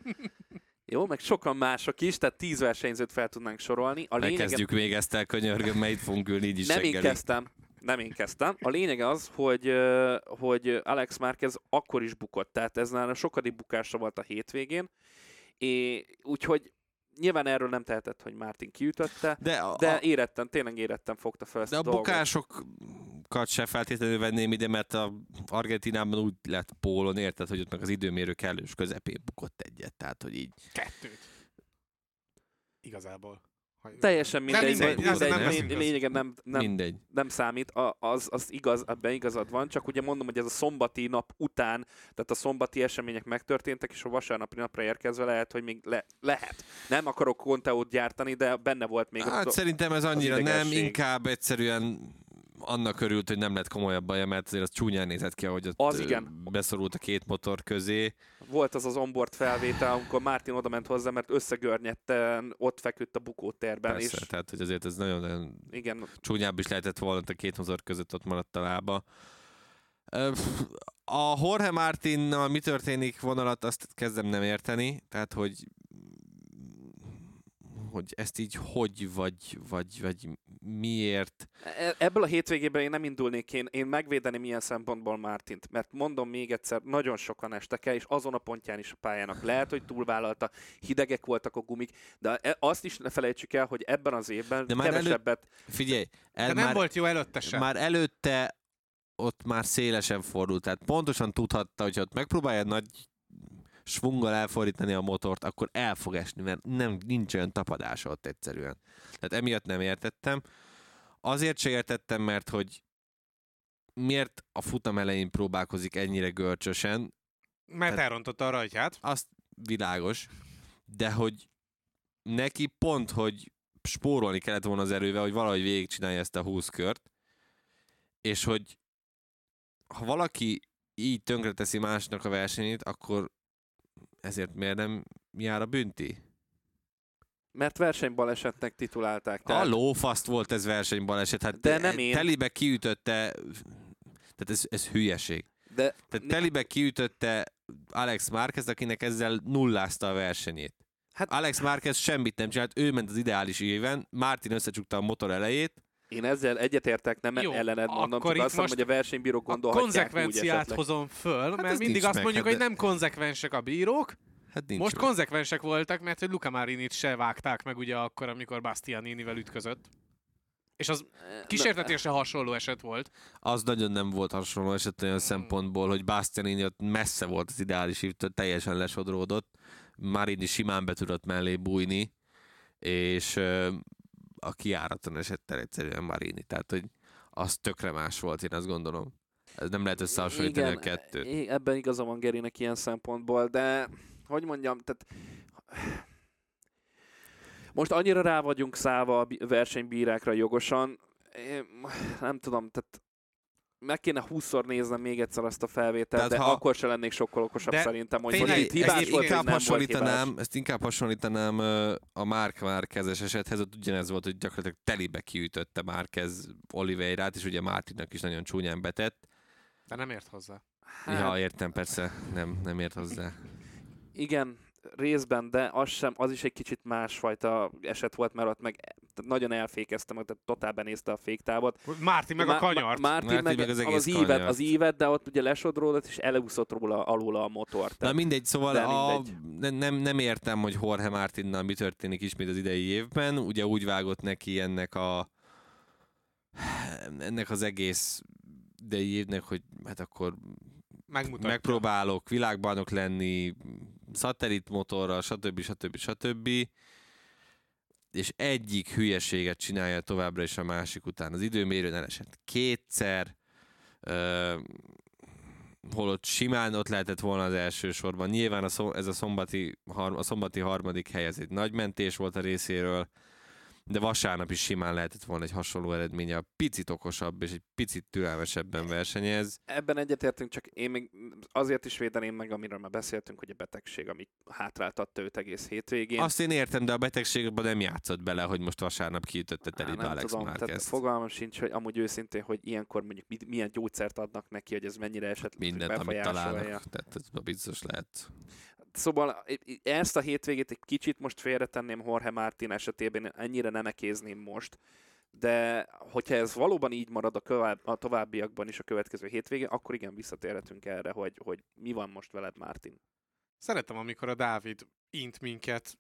Jó, meg sokan mások is, tehát tíz versenyzőt fel tudnánk sorolni. A lényege, Megkezdjük még ezt el, könyörgöm, mert itt fogunk ülni így is nem én kezdtem. Nem én kezdtem. A lényeg az, hogy, hogy Alex Márquez akkor is bukott, tehát ez nála sokadik bukása volt a hétvégén, és úgyhogy nyilván erről nem tehetett, hogy Martin kiütötte, De, a, de a, éretten, tényleg éretten fogta fel ezt de a, a dolgot. bukásokat se feltétlenül venném ide, mert a Argentinában úgy lett pólon, érted, hogy ott meg az időmérő kellős közepén bukott egyet, tehát hogy így. Kettőt. Igazából. Teljesen Nem mindegy, mindegy, mindegy, mindegy, lényegen nem, nem, Mindegy. nem számít, a, az, az igaz, ebben igazad van, csak ugye mondom, hogy ez a szombati nap után, tehát a szombati események megtörténtek, és a vasárnapi napra érkezve lehet, hogy még le, lehet. Nem akarok konteót gyártani, de benne volt még Hát ott, szerintem ez annyira nem, inkább egyszerűen annak örült, hogy nem lett komolyabb baja, mert azért az csúnyán nézett ki, ahogy ott Az igen. beszorult a két motor közé. volt az az onboard felvétel, amikor Martin oda ment hozzá, mert összegörnyetten ott feküdt a bukótérben, Persze, és tehát hogy azért ez nagyon-nagyon igen, csúnyább is lehetett volna, a két motor között ott maradt a lába. A Jorge Martinnal mi történik vonalat, azt kezdem nem érteni, tehát hogy hogy ezt így hogy, vagy, vagy, vagy miért. E- Ebből a hétvégében én nem indulnék, én, én megvédeném ilyen szempontból Mártint, mert mondom még egyszer, nagyon sokan estek el, és azon a pontján is a pályának. Lehet, hogy túlvállalta, hidegek voltak a gumik, de e- azt is ne felejtsük el, hogy ebben az évben De már kevesebbet, Figyelj, el De nem már, volt jó előtte sem. már előtte ott már szélesen fordult, tehát pontosan tudhatta, hogy ha ott megpróbálja nagy svunggal elfordítani a motort, akkor el fog esni, mert nem, nincs olyan tapadása ott egyszerűen. Tehát emiatt nem értettem. Azért se értettem, mert hogy miért a futam elején próbálkozik ennyire görcsösen, Mert Tehát- elrontotta a rajtját. azt világos, de hogy neki pont, hogy spórolni kellett volna az erővel, hogy valahogy végigcsinálja ezt a 20 kört, és hogy ha valaki így tönkreteszi másnak a versenyét, akkor ezért miért nem jár a bünti? mert versenybalesetnek titulálták. A lófaszt volt ez versenybaleset, hát De nem én. telibe kiütötte, tehát ez, ez hülyeség. de Tehát telibe kiütötte Alex Márquez, akinek ezzel nullázta a versenyét. Hát, Alex Márquez semmit nem csinált, ő ment az ideális éven, Martin összecsukta a motor elejét, Én ezzel egyetértek, nem Jó, ellened mondom, akkor csak azt mondom, hogy a versenybírók A gondolhatják úgy konzekvenciát hozom föl, mert ez mindig azt meg, mondjuk, hát hogy de- nem konzekvensek a bírók, Hát nincs most meg. konzekvensek voltak, mert hogy Luca Marinit se vágták meg ugye akkor, amikor Bastianinivel ütközött. És az kísértetésre hasonló eset volt. az nagyon nem volt hasonló eset olyan szempontból, hogy Bastianini ott messze volt az ideális hívtől, teljesen lesodródott. Marini simán be tudott mellé bújni, és a kiáraton esett el egyszerűen Marini. Tehát, hogy az tökre más volt, én azt gondolom. Ez nem lehet összehasonlítani a kettőt. Ebben igaza van Gerinek ilyen szempontból, de hogy mondjam, tehát most annyira rá vagyunk szállva a versenybírákra jogosan, én nem tudom, tehát meg kéne 20-szor néznem még egyszer azt a felvételt, Tehát de ha- akkor se lennék sokkal okosabb De szerintem, hogy tényleg, most itt hibás ezt volt, inkább nem volt hibás. hasonlítanám, ezt inkább hasonlítanám a Mark Márquezes esethez, ott ugyanez volt, hogy gyakorlatilag telibe kiütötte Márquez Oliveirát, és ugye Mártinak is nagyon csúnyán betett. De nem ért hozzá. Hát, Ja, értem, persze, nem, nem ért hozzá. Igen, részben, de az sem, az is egy kicsit másfajta eset volt, mert ott meg nagyon elfékeztem, tehát totál benézte a féktávot. Márti meg a Má- kanyart. Má- Mártin Mártin meg, meg az egész az, ívet, kanyart. az ívet, de ott ugye lesodródott, és elúszott róla alul a motor. Na Tehát, mindegy, szóval de a, mindegy. ne- nem, nem értem, hogy Jorge Martinnal mi történik ismét az idei évben. Ugye úgy vágott neki ennek a ennek az egész idei évnek, hogy hát akkor Megmutatja. megpróbálok világbajnok lenni, szatellitmotorral, stb. stb. stb. És egyik hülyeséget csinálja továbbra is a másik után. Az időmérőn elesett kétszer, ö, holott simán ott lehetett volna az első sorban. Nyilván a szom, ez a szombati, har- a szombati harmadik hely, ez egy nagy mentés volt a részéről, de vasárnap is simán lehetett volna egy hasonló eredménye. Picit okosabb és egy picit türelmesebben versenyez. Ebben egyetértünk, csak én még azért is védeném meg, amiről már beszéltünk, hogy a betegség, ami hátráltatta őt egész hétvégén. Azt én értem, de a betegségben nem játszott bele, hogy most vasárnap kiütötte nem Alex tudom, tehát Márquez. fogalmam sincs, hogy amúgy őszintén, hogy ilyenkor mondjuk milyen gyógyszert adnak neki, hogy ez mennyire esetleg Mindent, amit találnak. Tehát ez biztos lehet. Szóval ezt a hétvégét egy kicsit most félretenném Jorge Martin esetében, ennyire nem ekézném most, de hogyha ez valóban így marad a, kövább, a továbbiakban is a következő hétvégén, akkor igen, visszatérhetünk erre, hogy, hogy mi van most veled, Martin. Szeretem, amikor a Dávid int minket,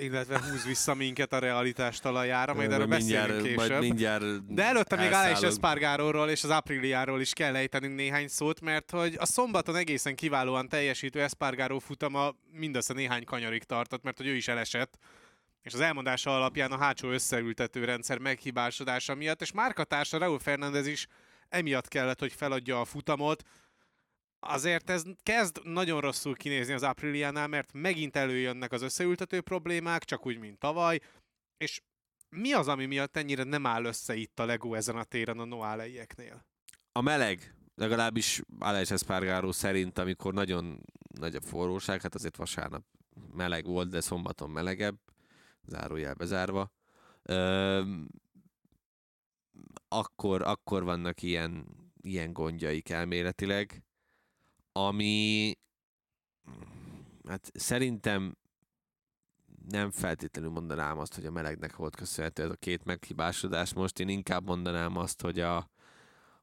illetve húz vissza minket a realitás talajára, majd erről beszélünk mindjárt, később. Majd mindjárt De előtte még Alex elszállok. Espargaróról és az Apriliáról is kell ejtenünk néhány szót, mert hogy a szombaton egészen kiválóan teljesítő Espargaró futama mindössze néhány kanyarig tartott, mert hogy ő is elesett, és az elmondása alapján a hátsó összeültető rendszer meghibásodása miatt, és márkatársa Raúl Fernández is emiatt kellett, hogy feladja a futamot. Azért ez kezd nagyon rosszul kinézni az Apriliánál, mert megint előjönnek az összeültető problémák, csak úgy, mint tavaly, és mi az, ami miatt ennyire nem áll össze itt a Lego ezen a téren a Noáleieknél? A meleg, legalábbis Alex Espargaró szerint, amikor nagyon nagy a forróság, hát azért vasárnap meleg volt, de szombaton melegebb, zárójel bezárva, Öm, akkor, akkor vannak ilyen, ilyen gondjaik elméletileg, ami hát szerintem nem feltétlenül mondanám azt, hogy a melegnek volt köszönhető ez a két meghibásodás. Most én inkább mondanám azt, hogy a,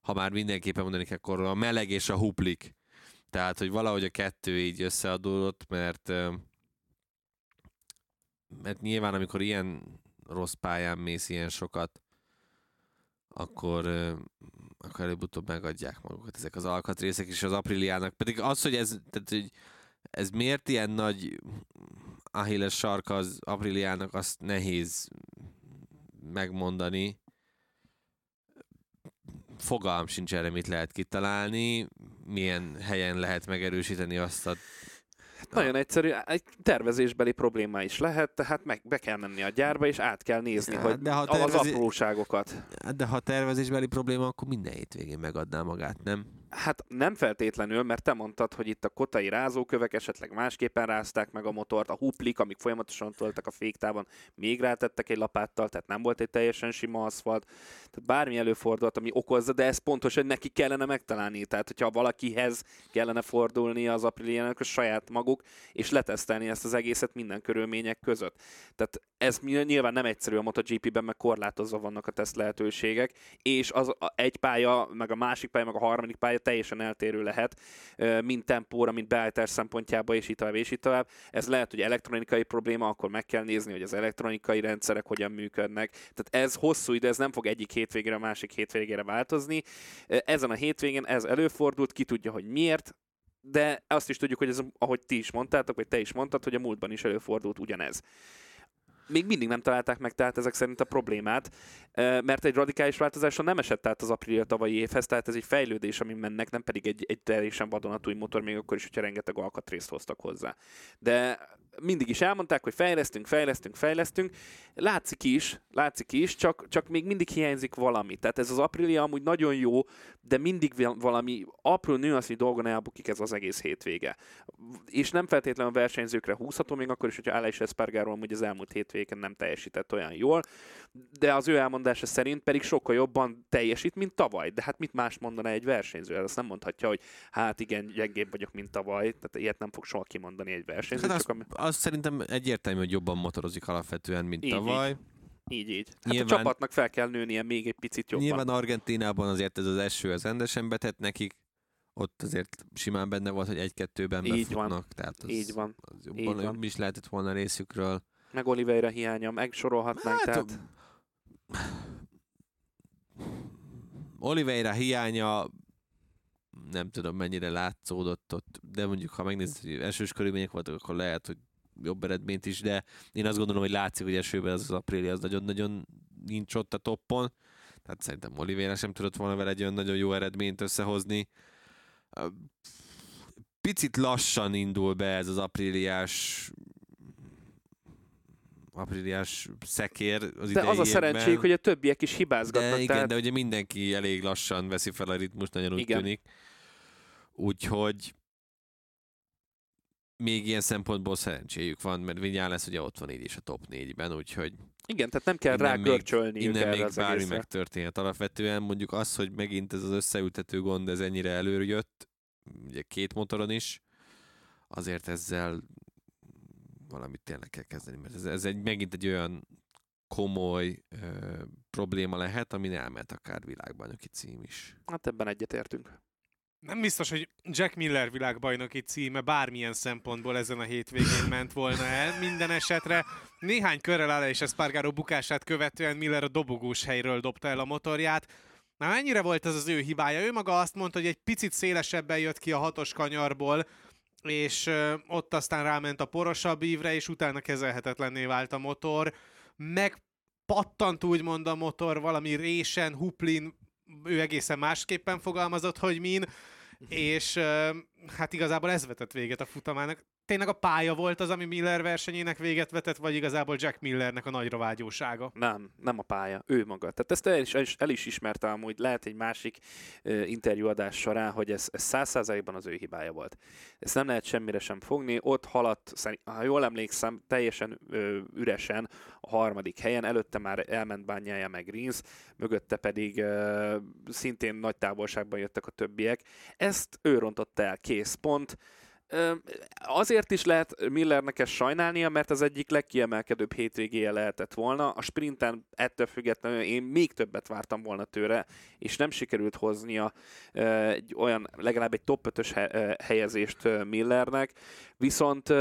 ha már mindenképpen mondani kell, akkor a meleg és a huplik. Tehát, hogy valahogy a kettő így összeadódott, mert mert nyilván, amikor ilyen rossz pályán mész ilyen sokat, akkor, akkor előbb-utóbb megadják magukat ezek az alkatrészek, és az Apriliának pedig az, hogy ez, tehát, hogy ez miért ilyen nagy Achilles sarka az Apriliának, azt nehéz megmondani. Fogalm sincs erre, mit lehet kitalálni, milyen helyen lehet megerősíteni azt a Nagyon egyszerű, egy tervezésbeli probléma is lehet, tehát meg be kell menni a gyárba, és át kell nézni, Ja, hogy de ha az tervezi- apróságokat. Hát De ha tervezésbeli probléma, akkor minden hétvégén megadná magát, nem? Hát nem feltétlenül, mert te mondtad, hogy itt a kotai rázókövek esetleg másképpen rázták meg a motort, a huplik, amik folyamatosan toltak a féktában, még rátettek egy lapáttal, tehát nem volt egy teljesen sima aszfalt. Tehát bármi előfordult, ami okozza, de ez pontos, hogy neki kellene megtalálni. Tehát, hogyha valakihez kellene fordulni az Apriliának, a saját maguk, és letesztelni ezt az egészet minden körülmények között. Tehát ez nyilván nem egyszerű a MotoGP-ben, meg korlátozva vannak a teszt lehetőségek, és az egy pálya, meg a másik pálya, meg a harmadik pálya teljesen eltérő lehet, mint tempóra, mint beállítás szempontjából, és így tovább, és így tovább. Ez lehet, hogy elektronikai probléma, akkor meg kell nézni, hogy az elektronikai rendszerek hogyan működnek. Tehát ez hosszú idő, ez nem fog egyik hétvégére a másik hétvégére változni. Ezen a hétvégén ez előfordult, ki tudja, hogy miért, de azt is tudjuk, hogy ez, ahogy ti is mondtátok, vagy te is mondtad, hogy a múltban is előfordult ugyanez még mindig nem találták meg tehát ezek szerint a problémát, mert egy radikális változásra nem esett át az aprilia tavalyi évhez, tehát ez egy fejlődés, ami mennek, nem pedig egy, egy teljesen vadonatúj motor, még akkor is, hogyha rengeteg alkatrészt hoztak hozzá. De mindig is elmondták, hogy fejlesztünk, fejlesztünk, fejlesztünk. Látszik is, látszik is, csak, csak még mindig hiányzik valami. Tehát ez az Aprilia amúgy nagyon jó, de mindig valami apró nüansznyi dolgon elbukik ez az egész hétvége. És nem feltétlenül a versenyzőkre húzható, még akkor is, hogyha Alex Espargaro amúgy az elmúlt hétvégen nem teljesített olyan jól, de az ő elmondása szerint pedig sokkal jobban teljesít, mint tavaly. De hát mit más mondana egy versenyző? Azt nem mondhatja, hogy hát igen, gyengébb vagyok, mint tavaly. Tehát ilyet nem fog soha kimondani egy versenyző. Hát csak azt, ami... azt szerintem egyértelmű, hogy jobban motorozik alapvetően, mint így, tavaly. Így. Így, így. Hát nyilván, a csapatnak fel kell nőnie még egy picit jobban. Nyilván Argentinában azért ez az eső az rendesen betett nekik, ott azért simán benne volt, hogy egy-kettőben így befutnak. Van. Tehát az, így van. Az jobban így van. is lehetett volna részükről. Meg Oliveira hiánya, megsorolhatnánk. Hát, tehát... Oliveira hiánya nem tudom mennyire látszódott ott, de mondjuk ha megnézed, hogy esős körülmények voltak, akkor lehet, hogy jobb eredményt is, de én azt gondolom, hogy látszik, hogy esőben az, az apríli az nagyon-nagyon nincs ott a toppon. Tehát szerintem Oliveira sem tudott volna vele egy olyan nagyon jó eredményt összehozni. Picit lassan indul be ez az apríliás apríliás szekér az De az a szerencséjük, hogy a többiek is hibázgatnak. De igen, tehát... de ugye mindenki elég lassan veszi fel a ritmus, nagyon úgy igen. tűnik. Úgyhogy még ilyen szempontból szerencséjük van, mert Vinyán lesz ugye ott van így is a top 4-ben, úgyhogy igen, tehát nem kell rá görcsölni Innen még az bármi egészre. megtörténhet. Alapvetően mondjuk az, hogy megint ez az összeültető gond, ez ennyire előjött, ugye két motoron is, azért ezzel valamit tényleg kell kezdeni, mert ez, ez egy, megint egy olyan komoly ö, probléma lehet, ami elmehet akár világbajnoki cím is. Hát ebben egyetértünk. Nem biztos, hogy Jack Miller világbajnoki címe bármilyen szempontból ezen a hétvégén ment volna el. Minden esetre néhány körrel áll és Espargaro bukását követően Miller a dobogós helyről dobta el a motorját. Na mennyire volt ez az ő hibája? Ő maga azt mondta, hogy egy picit szélesebben jött ki a hatos kanyarból, és ott aztán ráment a porosabb ívre, és utána kezelhetetlenné vált a motor. Megpattant úgymond a motor valami résen, huplin, ő egészen másképpen fogalmazott, hogy min, és hát igazából ez vetett véget a futamának tényleg a pálya volt az, ami Miller versenyének véget vetett, vagy igazából Jack Millernek a nagyra vágyósága? Nem, nem a pálya, ő maga. Tehát ezt el is, el is ismerte amúgy, lehet egy másik uh, interjúadás során, hogy ez, száz százalékban az ő hibája volt. Ezt nem lehet semmire sem fogni, ott haladt, ha jól emlékszem, teljesen uh, üresen a harmadik helyen, előtte már elment bányája meg Greens, mögötte pedig uh, szintén nagy távolságban jöttek a többiek. Ezt ő rontott el, kész pont Azért is lehet Millernek ezt sajnálnia, mert az egyik legkiemelkedőbb hétvégéje lehetett volna. A sprinten ettől függetlenül én még többet vártam volna tőle, és nem sikerült hoznia egy olyan, legalább egy top 5-ös helyezést Millernek. Viszont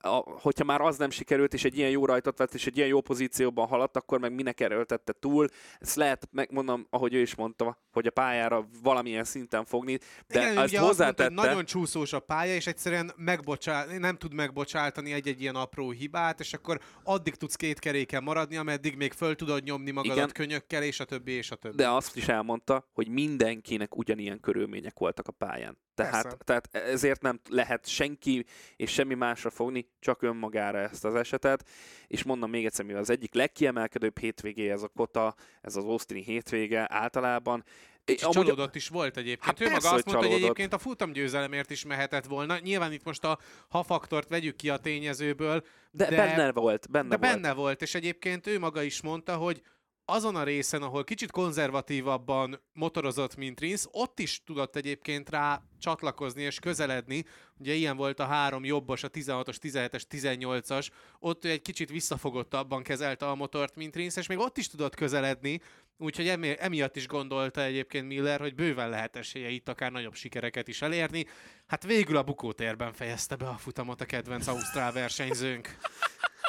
a, hogyha már az nem sikerült, és egy ilyen jó rajtot vett, és egy ilyen jó pozícióban haladt, akkor meg minek erőltette túl. Ezt lehet megmondom, ahogy ő is mondta, hogy a pályára valamilyen szinten fogni, de Igen, ezt hozzátette... Mondta, nagyon csúszós a pálya, és egyszerűen megbocsál, nem tud megbocsáltani egy-egy ilyen apró hibát, és akkor addig tudsz két keréken maradni, ameddig még föl tudod nyomni magadat Igen. könyökkel, és a többi, és a többi. De azt is elmondta, hogy mindenkinek ugyanilyen körülmények voltak a pályán. Tehát, tehát ezért nem lehet senki és semmi másra fogni, csak önmagára ezt az esetet. És mondom még egyszer, mivel az egyik legkiemelkedőbb hétvégé ez a Kota, ez az Austin hétvége általában, és Amúgy... csalódott is volt egyébként. Hát ő persze, maga azt mondta, csalódott. hogy egyébként a futamgyőzelemért is mehetett volna. Nyilván itt most a ha-faktort vegyük ki a tényezőből. De, de benne volt. Benne de volt. benne volt, és egyébként ő maga is mondta, hogy azon a részen, ahol kicsit konzervatívabban motorozott, mint Rins, ott is tudott egyébként rá csatlakozni és közeledni. Ugye ilyen volt a három jobbos, a 16-os, 17-es, 18-as, ott egy kicsit visszafogottabban kezelte a motort, mint Rins, és még ott is tudott közeledni, úgyhogy emi- emiatt is gondolta egyébként Miller, hogy bőven lehet esélye itt akár nagyobb sikereket is elérni. Hát végül a bukótérben fejezte be a futamot a kedvenc Ausztrál versenyzőnk.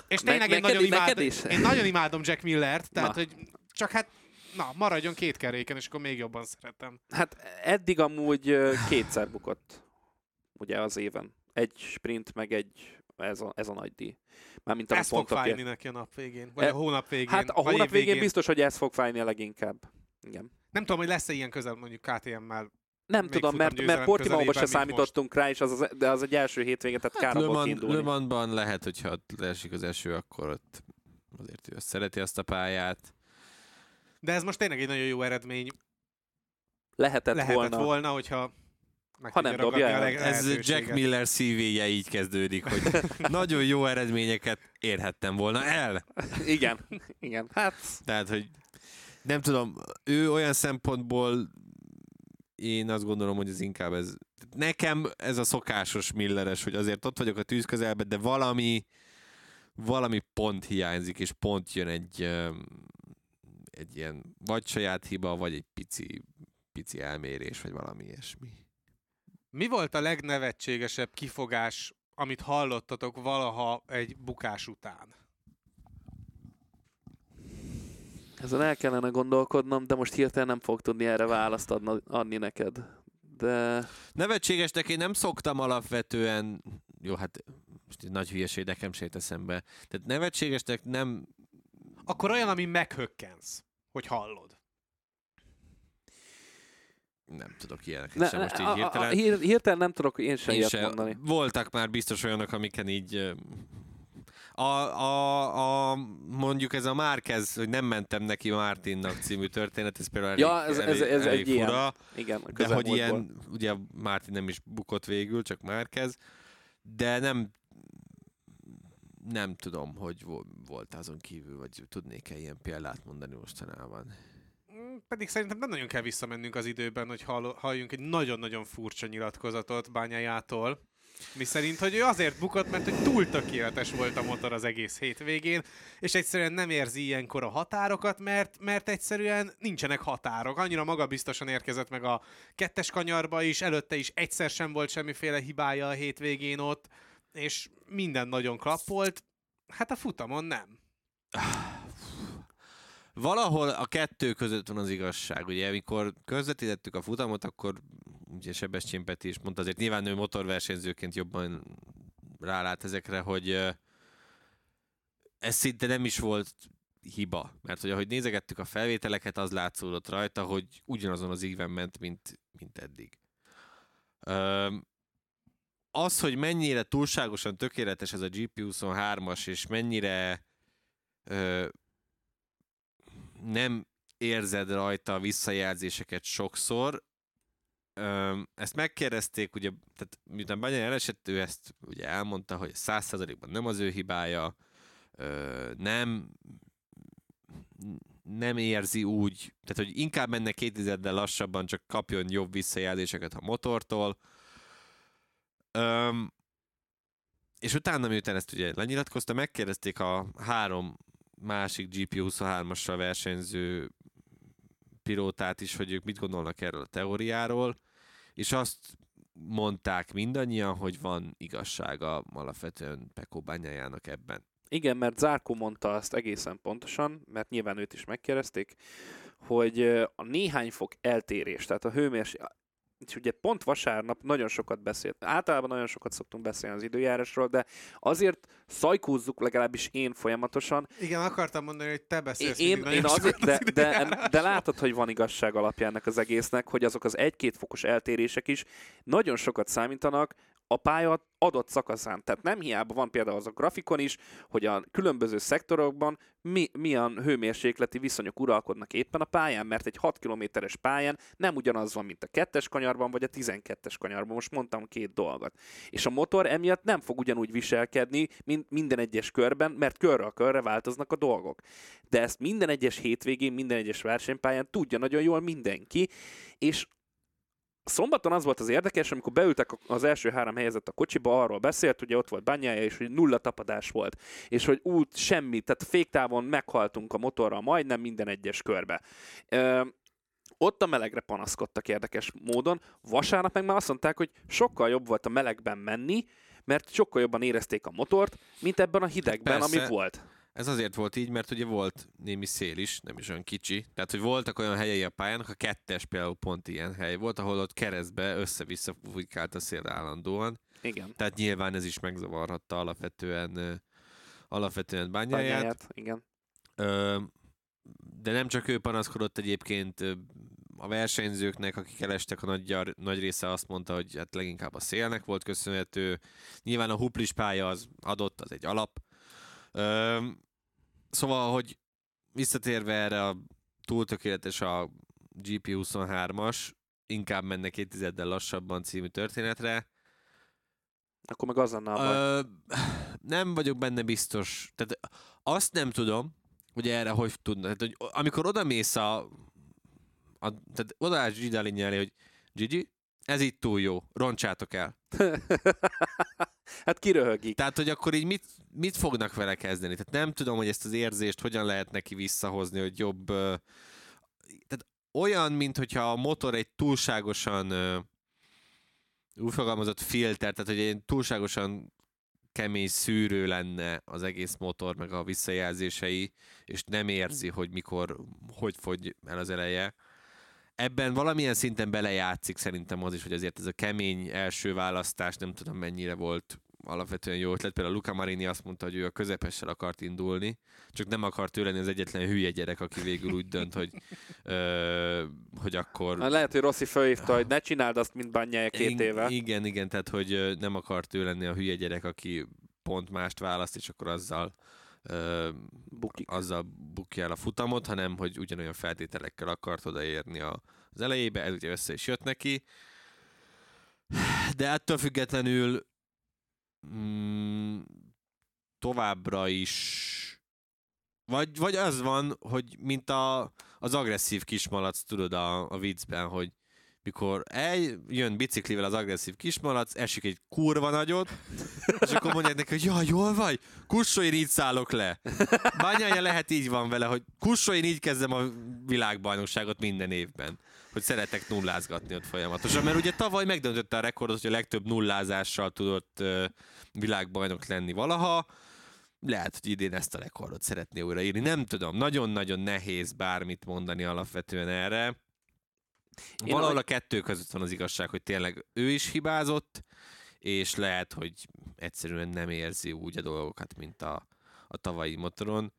És tényleg én, nagyon imádom, én nagyon imádom Jack Millert, tehát Na. hogy csak hát na, maradjon két keréken, és akkor még jobban szeretem. Hát eddig amúgy kétszer bukott, ugye az éven. Egy sprint, meg egy, ez a, ez a nagy díj. Mármint Ez fog fájni neki a nap végén, vagy E- a hónap végén. Hát a hónap év végén biztos, hogy ez fog fájni a leginkább. Igen. Nem tudom, hogy lesz-e ilyen közel mondjuk KTM-mel. Nem Még tudom, mert, mert Portimao-ban se számítottunk rá, és az, az, de az egy első hétvége, tehát Hát kár Mans, kiindulni. Le Mansban lehet, hogyha leesik az eső, akkor ott azért ő szereti azt a pályát. De ez most tényleg egy nagyon jó eredmény Lehetett, lehetett volna. volna, hogyha meg Ha nem dobja ragadni a el. Ez. Jack Miller szívéje így kezdődik, hogy nagyon jó eredményeket érhettem volna el. Igen, igen. Hát Tehát, hogy nem tudom, ő olyan szempontból én azt gondolom, hogy ez inkább ez. Nekem ez a szokásos Milleres, hogy azért ott vagyok a tűz közelben, de valami valami pont hiányzik, és pont jön egy egy ilyen vagy saját hiba, vagy egy pici, pici elmérés, vagy valami ilyesmi. Mi volt a legnevetségesebb kifogás, amit hallottatok valaha egy bukás után? Ezen el kellene gondolkodnom, de most hirtelen nem fog tudni erre választ adna, adni neked. De Nevetségesnek én nem szoktam alapvetően, jó, hát most egy nagy hülyeség nekem se jut eszembe. Tehát nevetségesnek nem, Akkor olyan, ami meghökkensz, hogy hallod. nem tudok ilyeneket ne, sem most így a, a, a, hirtelen. hirtelen nem tudok én sem Én ilyet se. mondani. Voltak már biztos olyanok, amiken így a, a, a, mondjuk ez a Márkez, hogy nem mentem neki Mártinnak című történet, ez például elég, Ja, ez- ez- ez elég egy ilyen fura, Igen, a de hogy ilyen, ugye Mártin nem is bukott végül, csak Márkez, de nem nem tudom, hogy vo- volt azon kívül, vagy tudnék-e ilyen példát mondani mostanában. Mm, Pedig szerintem nem nagyon kell visszamennünk az időben, hogy hall- halljunk egy nagyon-nagyon furcsa nyilatkozatot bányájától. Mi szerint, hogy ő azért bukott, mert hogy túl tökéletes volt a motor az egész hétvégén, és egyszerűen nem érzi ilyenkor a határokat, mert, mert egyszerűen nincsenek határok. Annyira magabiztosan érkezett meg a kettes kanyarba is, előtte is egyszer sem volt semmiféle hibája a hétvégén ott, és minden nagyon klappolt. Hát a futamon nem. Valahol a kettő között van az igazság. Ugye, amikor közvetítettük a futamot, akkor ugye Sebestyén Peti is mondta, azért nyilván ő motorversenyzőként jobban rálát ezekre, hogy ez szinte nem is volt hiba. Mert hogy ahogy nézegettük a felvételeket, az látszódott rajta, hogy ugyanazon az íven ment, mint, mint eddig. Öm, az, hogy mennyire túlságosan tökéletes ez a GP23-as, és mennyire nem érzed rajta a visszajelzéseket sokszor. Ezt megkérdezték, ugye, tehát miután Banyai elesett, ő ezt ugye elmondta, hogy 100%-ban nem az ő hibája, nem nem érzi úgy, tehát hogy inkább menne két tizeddel lassabban, csak kapjon jobb visszajelzéseket a motortól. Öm, és utána, miután ezt ugye lenyilatkozta, megkérdezték a három másik GP23-assal versenyző pilótát is, hogy ők mit gondolnak erről a teóriáról, és azt mondták mindannyian, hogy van igazsága alapvetően Pekó bányájának ebben. Igen, mert Zárkó mondta azt egészen pontosan, mert nyilván őt is megkérdezték, hogy a néhány fok eltérés, tehát a hőmérséklet, és ugye pont vasárnap nagyon sokat beszélt. Általában nagyon sokat szoktunk beszélni az időjárásról, de azért szajkúzzuk legalábbis én folyamatosan. Igen, akartam mondani, hogy te beszélsz én, én azért, de, az de, de látod, hogy van igazság alapjának az egésznek, hogy azok az egy-két fokos eltérések is nagyon sokat számítanak a pálya adott szakaszán. Tehát nem hiába van például az a grafikon is, hogy a különböző szektorokban mi, milyen hőmérsékleti viszonyok uralkodnak éppen a pályán, mert egy 6 kilométeres pályán nem ugyanaz van, mint a kettes kanyarban, vagy a 12-es kanyarban. Most mondtam két dolgot. És a motor emiatt nem fog ugyanúgy viselkedni, mint minden egyes körben, mert körre a körre változnak a dolgok. De ezt minden egyes hétvégén, minden egyes versenypályán tudja nagyon jól mindenki, és Szombaton az volt az érdekes, amikor beültek az első három helyezett a kocsiba, arról beszélt, ugye ott volt bányája, és hogy nulla tapadás volt, és hogy út semmi, tehát féktávon meghaltunk a motorral majdnem minden egyes körbe. Ö, ott a melegre panaszkodtak érdekes módon. Vasárnap meg már azt mondták, hogy sokkal jobb volt a melegben menni, mert sokkal jobban érezték a motort, mint ebben a hidegben, Persze. ami volt. Ez azért volt így, mert ugye volt némi szél is, nem is olyan kicsi. Tehát, hogy voltak olyan helyei a pályának, a kettes például pont ilyen hely volt, ahol ott keresztbe össze-vissza fújkált a szél állandóan. Igen. Tehát nyilván ez is megzavarhatta alapvetően, alapvetően bányáját. Bányáját, igen. Ö, de nem csak ő panaszkodott egyébként, a versenyzőknek, akik elestek, a nagy, nagy része azt mondta, hogy hát leginkább a szélnek volt köszönhető. Nyilván a huplis pálya az adott, az egy alap. Szóval, hogy visszatérve erre a túl tökéletes a GP23-as, inkább mennek két tizeddel lassabban című történetre. Akkor meg az lenne a baj. Ö, nem vagyok benne biztos. Tehát azt nem tudom, hogy erre hogy tudna. Tehát, hogy amikor oda mész a, a tehát odaállsz Gigi elé, hogy Gigi, ez itt túl jó, roncsátok el. hát kiröhögik. Tehát, hogy akkor így mit, mit fognak vele kezdeni? Tehát nem tudom, hogy ezt az érzést hogyan lehet neki visszahozni, hogy jobb... Tehát olyan, mint hogyha a motor egy túlságosan úgy fogalmazott filter, tehát hogy egy túlságosan kemény szűrő lenne az egész motor, meg a visszajelzései, és nem érzi, hogy mikor, hogy fogy el az eleje. Ebben valamilyen szinten belejátszik szerintem az is, hogy azért ez a kemény első választás nem tudom mennyire volt alapvetően jó ötlet. Például Luca Marini azt mondta, hogy ő a közepessel akart indulni, csak nem akart ő lenni az egyetlen hülye gyerek, aki végül úgy dönt, hogy, ö, hogy akkor... Na, Lehet, hogy Rossi felhívta, hogy ne csináld azt, mint bányája két éve. Igen, igen, tehát hogy nem akart ő lenni a hülye gyerek, aki pont mást választ, és akkor azzal ö, Bukik. azzal bukja el a futamot, hanem hogy ugyanolyan feltételekkel akart odaérni a, az elejébe, ez ugye össze is jött neki. De ettől függetlenül mm, továbbra is vagy, vagy az van, hogy mint a, az agresszív kismalac, tudod, a, a viccben, hogy mikor eljön biciklivel az agresszív kismalac, esik egy kurva nagyot, és akkor mondják neki, hogy jaj, jól vagy? Kussolj, én így szállok le. Bányája lehet így van vele, hogy kussolj, én így kezdem a világbajnokságot minden évben. Hogy szeretek nullázgatni ott folyamatosan. Mert ugye tavaly megdöntötte a rekordot, hogy a legtöbb nullázással tudott világbajnok lenni valaha. Lehet, hogy idén ezt a rekordot szeretné újraírni. Nem tudom, nagyon-nagyon nehéz bármit mondani alapvetően erre. Én Valahol a kettő között van az igazság, hogy tényleg ő is hibázott, és lehet, hogy egyszerűen nem érzi úgy a dolgokat, mint a, a tavalyi motoron.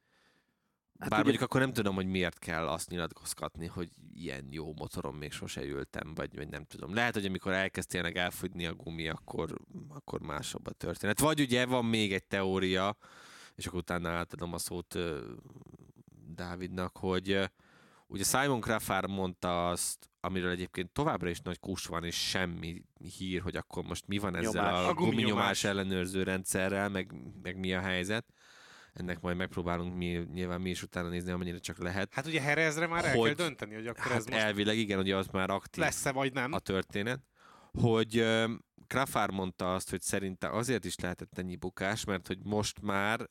Hát Bár ugye- mondjuk akkor nem tudom, hogy miért kell azt nyilatkozgatni, hogy ilyen jó motoron még sose ültem, vagy, vagy nem tudom. Lehet, hogy amikor elkezd tényleg elfogyni a gumi, akkor, akkor másabb a történet. Vagy ugye van még egy teória, és akkor utána átadom a szót ö, Dávidnak, hogy ugye Simon Craffár mondta azt, amiről egyébként továbbra is nagy kus van, és semmi hír, hogy akkor most mi van ezzel Nyomás. a, A guminyomás. ellenőrző rendszerrel, meg, meg mi a helyzet. Ennek majd megpróbálunk mi, nyilván mi is utána nézni, amennyire csak lehet. Hát ugye Herezre már el Hogy- kell dönteni, hogy akkor ez Hát most elvileg igen, ugye az már aktív lesz-e vagy nem. a történet, hogy Krafár mondta azt, hogy szerinte azért is lehetett ennyi bukás, mert hogy most már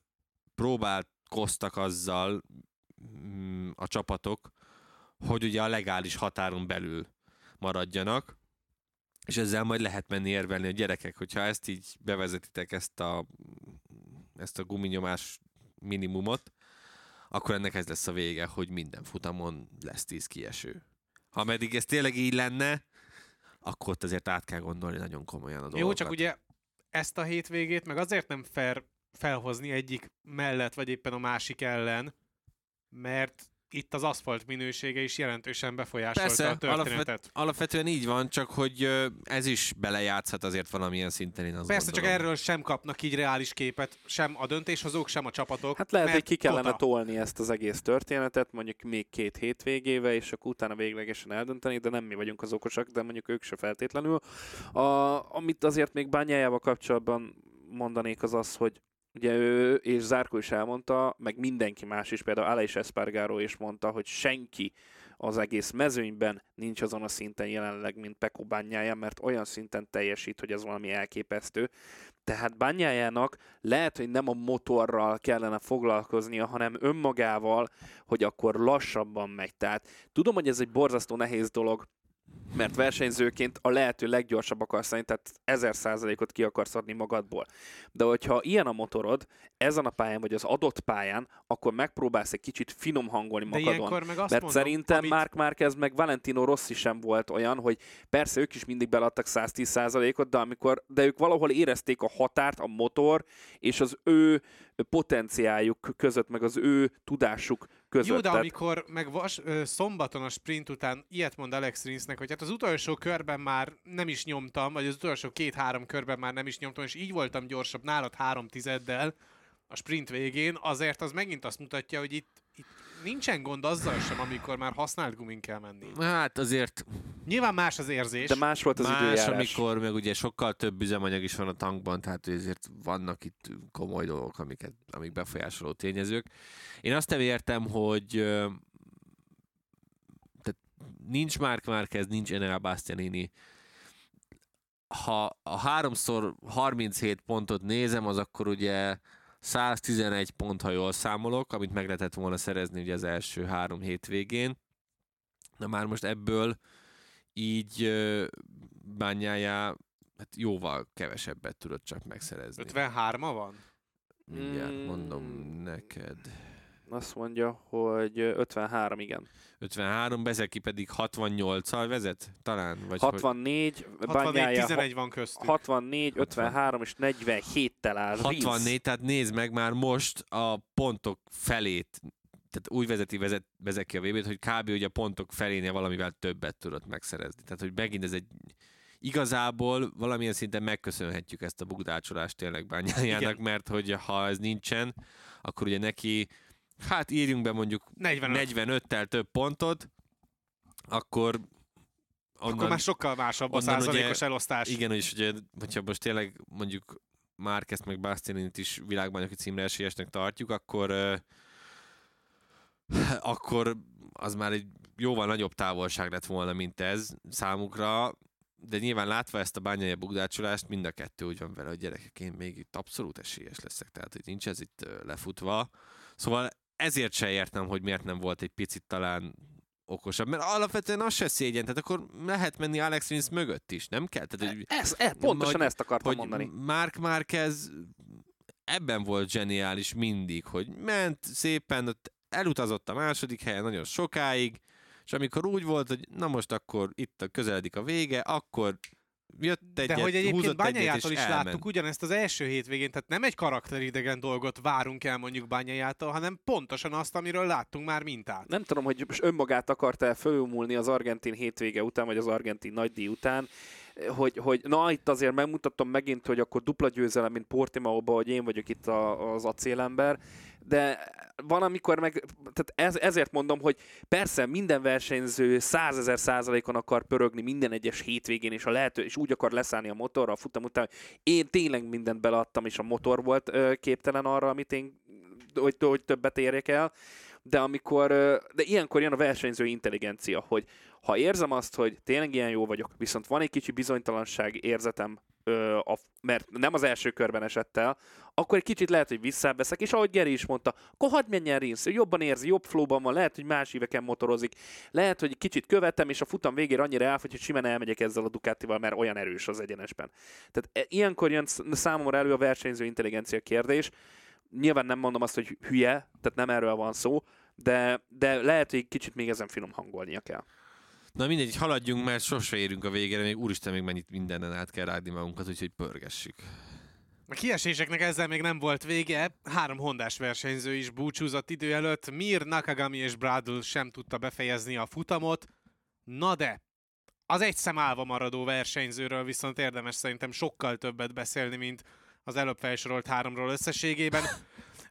próbálkoztak azzal mm, a csapatok, hogy ugye a legális határon belül maradjanak, és ezzel majd lehet menni érvelni a gyerekek, hogyha ezt így bevezetitek, ezt a, ezt a guminyomás minimumot, akkor ennek ez lesz a vége, hogy minden futamon lesz 10 kieső. Ha meddig ez tényleg így lenne, akkor ott azért át kell gondolni nagyon komolyan a dolgokat. Jó, csak ugye ezt a hétvégét meg azért nem fair felhozni egyik mellett, vagy éppen a másik ellen, mert itt az aszfalt minősége is jelentősen befolyásolta Persze, a történetet. alapvet, alapvetően így van, csak hogy ez is belejátszhat azért valamilyen szinten, én azt Persze, gondolom. csak erről sem kapnak így reális képet, sem a döntéshozók, sem a csapatok. Hát lehet, hogy ki kellene tota. tolni ezt az egész történetet, mondjuk még két hétvégével, és akkor utána véglegesen eldönteni, de nem mi vagyunk az okosak, de mondjuk ők se feltétlenül. A, amit azért még bányájával kapcsolatban mondanék az az, hogy ugye ő és Zárko is elmondta, meg mindenki más is, például Aleix Espargaro is mondta, hogy senki az egész mezőnyben nincs azon a szinten jelenleg, mint Peko bányája, mert olyan szinten teljesít, hogy ez valami elképesztő. Tehát bányájának lehet, hogy nem a motorral kellene foglalkoznia, hanem önmagával, hogy akkor lassabban megy. Tehát tudom, hogy ez egy borzasztó nehéz dolog, mert versenyzőként a lehető leggyorsabb akarsz lenni, tehát ezer százalékot ki akarsz adni magadból. De hogyha ilyen a motorod, ezen a pályán vagy az adott pályán, akkor megpróbálsz egy kicsit finom hangolni De magadon. meg azt Mert mondom, szerintem amit... Mark Marquez meg Valentino Rossi sem volt olyan, hogy persze ők is mindig beladtak 110%-ot, de, amikor, de ők valahol érezték a határt, a motor és az ő potenciáljuk között, meg az ő tudásuk között. Jó, de Tehát- amikor meg vas, ö, szombaton a sprint után ilyet mond Alex Rinsnek, hogy hát az utolsó körben már nem is nyomtam, vagy az utolsó két-három körben már nem is nyomtam, és így voltam gyorsabb nálad három tizeddel a sprint végén, azért az megint azt mutatja, hogy itt, itt nincsen gond azzal sem, amikor már használt gumin kell menni. Hát azért Nyilván más az érzés. De más volt az más, időjárás. amikor meg ugye sokkal több üzemanyag is van a tankban, tehát ezért vannak itt komoly dolgok, amiket, amik befolyásoló tényezők. Én azt nem értem, hogy tehát nincs Mark Marquez, nincs Enel Bastianini. Ha a háromszor 37 pontot nézem, az akkor ugye 111 pont, ha jól számolok, amit meg lehetett volna szerezni ugye az első három hétvégén. Na már most ebből így bányájá hát jóval kevesebbet tudott csak megszerezni. 53-a van? Mindjárt Mm. mondom neked. Azt mondja, hogy 53, igen. 53, Bezeki pedig 68-al vezet, talán? Vagy 64, 64, bányája 11 van köztük. 64, 53 és 47-tel áll. hogy Rins. 64, tehát nézd meg már most a pontok felét, tehát úgy vezeti vezet, Bezeki a VB-t, hogy kb. ugye a pontok felénél valamivel többet tudott megszerezni. Tehát, hogy megint ez egy igazából valamilyen szinten megköszönhetjük ezt a bukdácsolást tényleg bányájának, Igen. mert hogy ha ez nincsen, akkor ugye neki, hát írjunk be mondjuk 45. 45-tel több pontot, akkor onnan, Akkor már sokkal másabb a ugye- százalékos elosztás. igen, és ugye, hogyha most tényleg mondjuk Márquez meg Bastianinit is világbajnoki címre esélyesnek tartjuk, akkor ö, akkor az már egy jóval nagyobb távolság lett volna, mint ez számukra, de nyilván látva ezt a bányai bugdácsolást, mind a kettő úgy van vele, hogy gyerekek, én még itt abszolút esélyes leszek, tehát hogy nincs ez itt lefutva. Szóval ezért se értem, hogy miért nem volt egy picit talán okosabb, mert alapvetően az se szégyen, tehát akkor lehet menni Alex Rins mögött is, nem kell? Tehát, hogy, Ez, ez, pontosan hogy- ezt akartam hogy mondani. Mark Marquez ebben volt zseniális mindig, hogy ment szépen, ott elutazott a második helyen nagyon sokáig, és amikor úgy volt, hogy na most akkor itt a közeledik a vége, akkor jött egyet, De hogy egyébként Bányájától is elment. láttuk ugyanezt az első hétvégén, tehát nem egy karakteridegen dolgot várunk el mondjuk Bányájától, hanem pontosan azt, amiről láttunk már mintát. Nem tudom, hogy most önmagát akarta-e fölülmúlni az argentin hétvége után, vagy az argentin nagydíj után, hogy, hogy na itt azért megmutatom megint, hogy akkor dupla győzelem, mint Portimaóban, hogy én vagyok itt a, az acélember, de van, amikor meg, tehát ez, ezért mondom, hogy persze minden versenyző százezer százalékon akar pörögni minden egyes hétvégén, és a lehető, és úgy akar leszállni a motorra a futam után, én tényleg mindent beleadtam, és a motor volt ö, képtelen arra, amit én, hogy, hogy többet érjek el, de amikor, de ilyenkor jön a versenyző intelligencia, hogy ha érzem azt, hogy tényleg ilyen jó vagyok, viszont van egy kicsi bizonytalanság érzetem, a, mert nem az első körben esett el, akkor egy kicsit lehet, hogy visszaveszek, és ahogy Geri is mondta, akkor hadd menjen Rinsz, jobban érzi, jobb flowban van, lehet, hogy más éveken motorozik, lehet, hogy kicsit követem, és a futam végére annyira elfogy, hogy simán elmegyek ezzel a Ducatival, mert olyan erős az egyenesben. Tehát e- ilyenkor jön sz- számomra elő a versenyző intelligencia kérdés. Nyilván nem mondom azt, hogy hülye, tehát nem erről van szó, de, de lehet, hogy kicsit még ezen finom hangolnia kell. Na mindegy, haladjunk, mert sose érünk a végére, még úristen, még mennyit mindenen át kell rágni magunkat, úgyhogy pörgessük. A kieséseknek ezzel még nem volt vége, három hondás versenyző is búcsúzott idő előtt, Mir, Nakagami és Bradl sem tudta befejezni a futamot, na de az egy szem állva maradó versenyzőről viszont érdemes szerintem sokkal többet beszélni, mint az előbb felsorolt háromról összességében,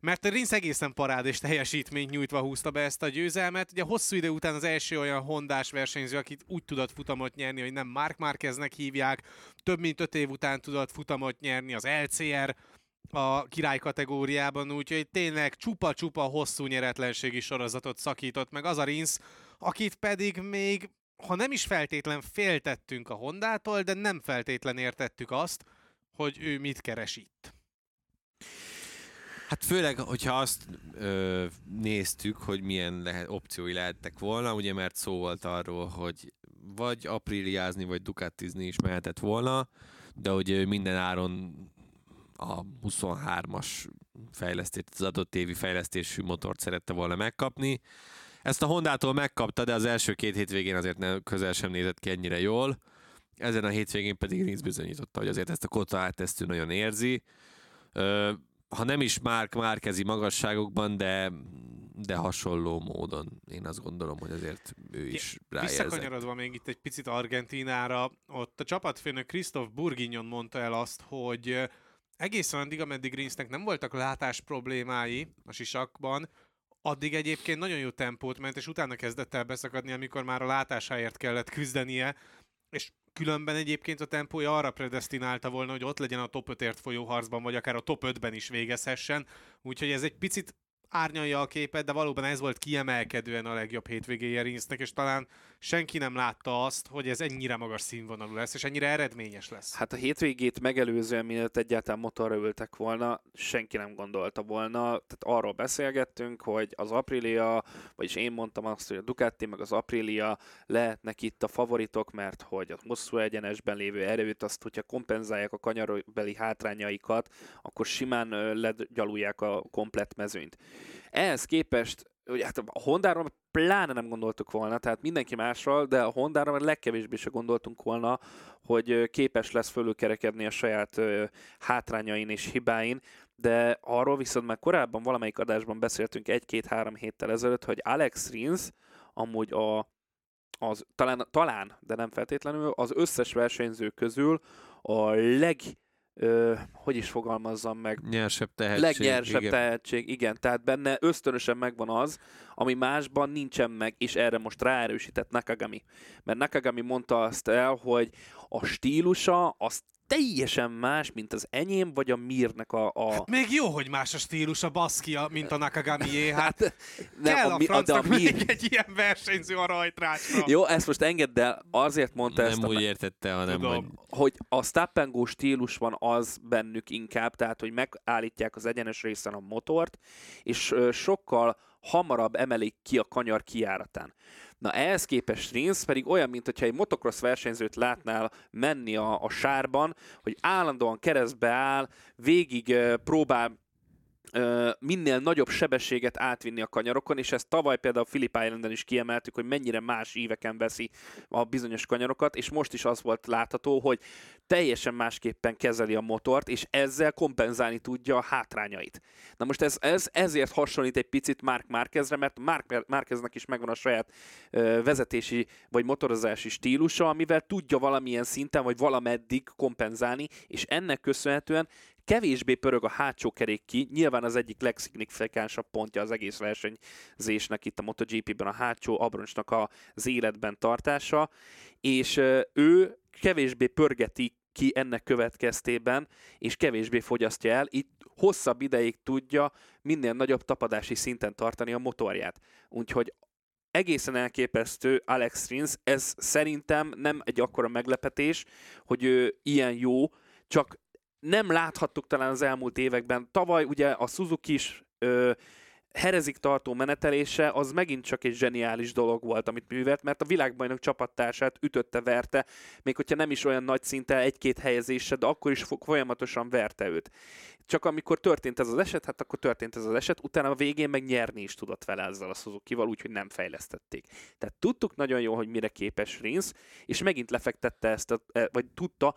mert a Rinsz egészen és teljesítményt nyújtva húzta be ezt a győzelmet. Ugye hosszú idő után az első olyan hondás versenyző, akit úgy tudott futamot nyerni, hogy nem Mark Marqueznek hívják, több mint öt év után tudott futamot nyerni az LCR, a király kategóriában, úgyhogy tényleg csupa-csupa hosszú nyeretlenségi sorozatot szakított meg az a Rinsz, akit pedig még, ha nem is feltétlen féltettünk a Hondától, de nem feltétlen értettük azt, hogy ő mit keres itt. Hát főleg, hogyha azt ö, néztük, hogy milyen lehet, opciói lehettek volna, ugye mert szó volt arról, hogy vagy apríliázni, vagy dukatizni is mehetett volna, de hogy minden áron a 23-as fejlesztést, az adott évi fejlesztésű motort szerette volna megkapni. Ezt a Hondától megkapta, de az első két hétvégén azért nem, közel sem nézett ki ennyire jól. Ezen a hétvégén pedig Rins bizonyította, hogy azért ezt a kota áttesztő nagyon érzi. Ö, ha nem is Márk Márkezi magasságokban, de, de hasonló módon. Én azt gondolom, hogy azért ő is ráérzett. Visszakanyarodva még itt egy picit Argentinára, ott a csapatfőnök Christoph Burginyon mondta el azt, hogy egészen addig, ameddig Greensnek nem voltak látás problémái a sisakban, addig egyébként nagyon jó tempót ment, és utána kezdett el beszakadni, amikor már a látásáért kellett küzdenie, és Különben egyébként a tempója arra predestinálta volna, hogy ott legyen a top 5-ért folyó harcban, vagy akár a top 5-ben is végezhessen. Úgyhogy ez egy picit árnyalja a képet, de valóban ez volt kiemelkedően a legjobb hétvégéje Rinsznek, és talán senki nem látta azt, hogy ez ennyire magas színvonalú lesz, és ennyire eredményes lesz. Hát a hétvégét megelőzően, mielőtt egyáltalán motorra ültek volna, senki nem gondolta volna. Tehát arról beszélgettünk, hogy az Aprilia, vagyis én mondtam azt, hogy a Ducati meg az Aprilia lehetnek itt a favoritok, mert hogy a hosszú egyenesben lévő erőt, azt, hogyha kompenzálják a kanyarbeli hátrányaikat, akkor simán legyalulják a komplet mezőnyt. Ehhez képest ugye, hát a Hondáról pláne nem gondoltuk volna, tehát mindenki másról, de a Hondára már legkevésbé se gondoltunk volna, hogy képes lesz fölülkerekedni a saját hátrányain és hibáin, de arról viszont már korábban valamelyik adásban beszéltünk egy-két-három héttel ezelőtt, hogy Alex Rins amúgy a, az, talán, talán, de nem feltétlenül, az összes versenyző közül a leg ö, hogy is fogalmazzam meg? Nyersebb tehetség. Legnyersebb igen. tehetség, igen. Tehát benne ösztönösen megvan az, ami másban nincsen meg, és erre most ráerősített Nakagami. Mert Nakagami mondta azt el, hogy a stílusa az teljesen más, mint az enyém, vagy a Mirnek a... a... Hát még jó, hogy más a stílus a baszkia, mint a Nakagami Hát, hát nem, kell a, a, francnak a Mir... még egy ilyen versenyző a rajtrácsra. Jó, ezt most engedd el, azért mondta nem ezt. Nem úgy a... értette, hanem hogy... hogy a stop stílus van az bennük inkább, tehát hogy megállítják az egyenes részen a motort, és sokkal hamarabb emelik ki a kanyar kiáratán. Na ehhez képest Rins pedig olyan, mint hogyha egy motocross versenyzőt látnál menni a, a sárban, hogy állandóan keresztbe áll, végig próbál minél nagyobb sebességet átvinni a kanyarokon, és ezt tavaly például Philip Islanden is kiemeltük, hogy mennyire más íveken veszi a bizonyos kanyarokat, és most is az volt látható, hogy teljesen másképpen kezeli a motort, és ezzel kompenzálni tudja a hátrányait. Na most ez, ez ezért hasonlít egy picit Mark Márkezre, mert Mark Márkeznek is megvan a saját ö, vezetési vagy motorozási stílusa, amivel tudja valamilyen szinten, vagy valameddig kompenzálni, és ennek köszönhetően kevésbé pörög a hátsó kerék ki, nyilván az egyik legszignifikánsabb pontja az egész versenyzésnek itt a MotoGP-ben a hátsó abroncsnak az életben tartása, és ő kevésbé pörgeti ki ennek következtében, és kevésbé fogyasztja el, itt hosszabb ideig tudja minél nagyobb tapadási szinten tartani a motorját. Úgyhogy egészen elképesztő Alex Rins, ez szerintem nem egy akkora meglepetés, hogy ő ilyen jó, csak nem láthattuk talán az elmúlt években. Tavaly ugye a Suzuki is ö, herezik tartó menetelése az megint csak egy zseniális dolog volt, amit művelt, mert a világbajnok csapattársát ütötte, verte, még hogyha nem is olyan nagy szinte egy-két helyezése, de akkor is folyamatosan verte őt. Csak amikor történt ez az eset, hát akkor történt ez az eset, utána a végén meg nyerni is tudott vele ezzel a Suzuki-val, úgyhogy nem fejlesztették. Tehát tudtuk nagyon jó, hogy mire képes Rins, és megint lefektette ezt, a, e, vagy tudta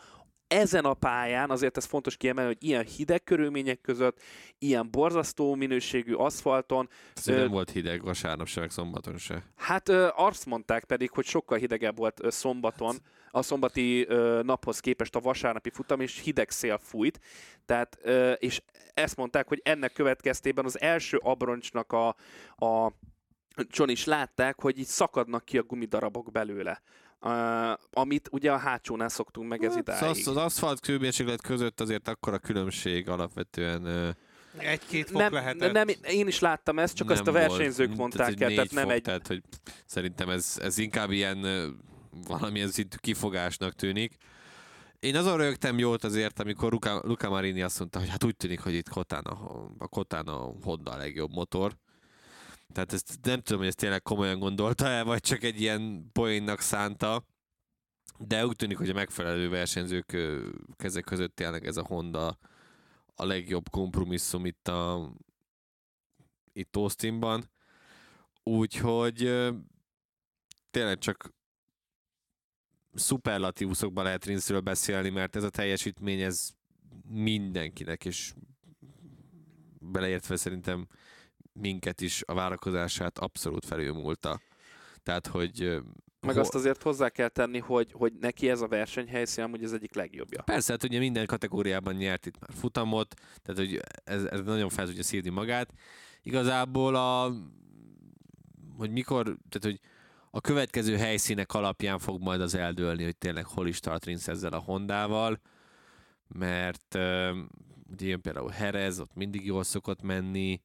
ezen a pályán, azért ez fontos kiemelni, hogy ilyen hideg körülmények között, ilyen borzasztó minőségű aszfalton. Ez nem volt hideg vasárnap se, meg szombaton se. Hát azt mondták pedig, hogy sokkal hidegebb volt szombaton, a szombati naphoz képest a vasárnapi futam, és hideg szél fújt. Tehát, és ezt mondták, hogy ennek következtében az első abroncsnak a, a is látták, hogy így szakadnak ki a gumidarabok belőle. Uh, amit ugye a hátsónál szoktunk meg ez hát, idáig. Az, az aszfalt kőmérséklet között azért akkor a különbség alapvetően uh, egy-két fok nem, lehetett. Nem, én is láttam ezt, csak nem ezt a versenyzők volt, mondták tehát, el, tehát nem fok, egy... Tehát, hogy szerintem ez, ez inkább ilyen uh, valamilyen szintű kifogásnak tűnik. Én azon rögtem jót azért, amikor Luca, Luca Marini azt mondta, hogy hát úgy tűnik, hogy itt Kotán a, a Kotán a Honda a legjobb motor. Tehát ezt nem tudom, hogy ezt tényleg komolyan gondolta-e, vagy csak egy ilyen poénnak szánta. De úgy tűnik, hogy a megfelelő versenyzők kezek között tényleg ez a Honda a legjobb kompromisszum itt a itt Austinban. Úgyhogy tényleg csak szuperlatívuszokban lehet Rinszről beszélni, mert ez a teljesítmény, ez mindenkinek, és beleértve szerintem minket is a várakozását abszolút felülmúlta. Tehát, hogy meg azt azért hozzá kell tenni, hogy, hogy neki ez a versenyhelyszín amúgy az egyik legjobbja. Persze, hát ugye minden kategóriában nyert itt már futamot, tehát hogy ez, ez nagyon fel tudja szívni magát. Igazából a, hogy mikor, tehát hogy a következő helyszínek alapján fog majd az eldőlni, hogy tényleg hol is tart Rinsz ezzel a Hondával, mert ugye jön például Herez, ott mindig jól szokott menni,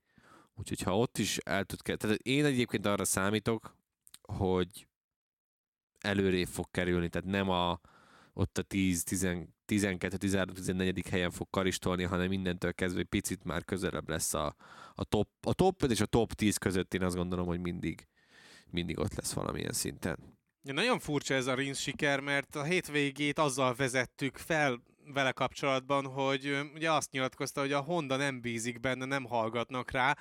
úgyhogy ha ott is el tud kell, tehát én egyébként arra számítok, hogy előrébb fog kerülni, tehát nem a, ott a 10, 10 12, 13, 14. helyen fog karistolni, hanem mindentől kezdve egy picit már közelebb lesz a, a, top, a top és a top 10 között én azt gondolom, hogy mindig, mindig ott lesz valamilyen szinten. Ja, nagyon furcsa ez a Rins siker, mert a hétvégét azzal vezettük fel vele kapcsolatban, hogy ugye azt nyilatkozta, hogy a Honda nem bízik benne, nem hallgatnak rá,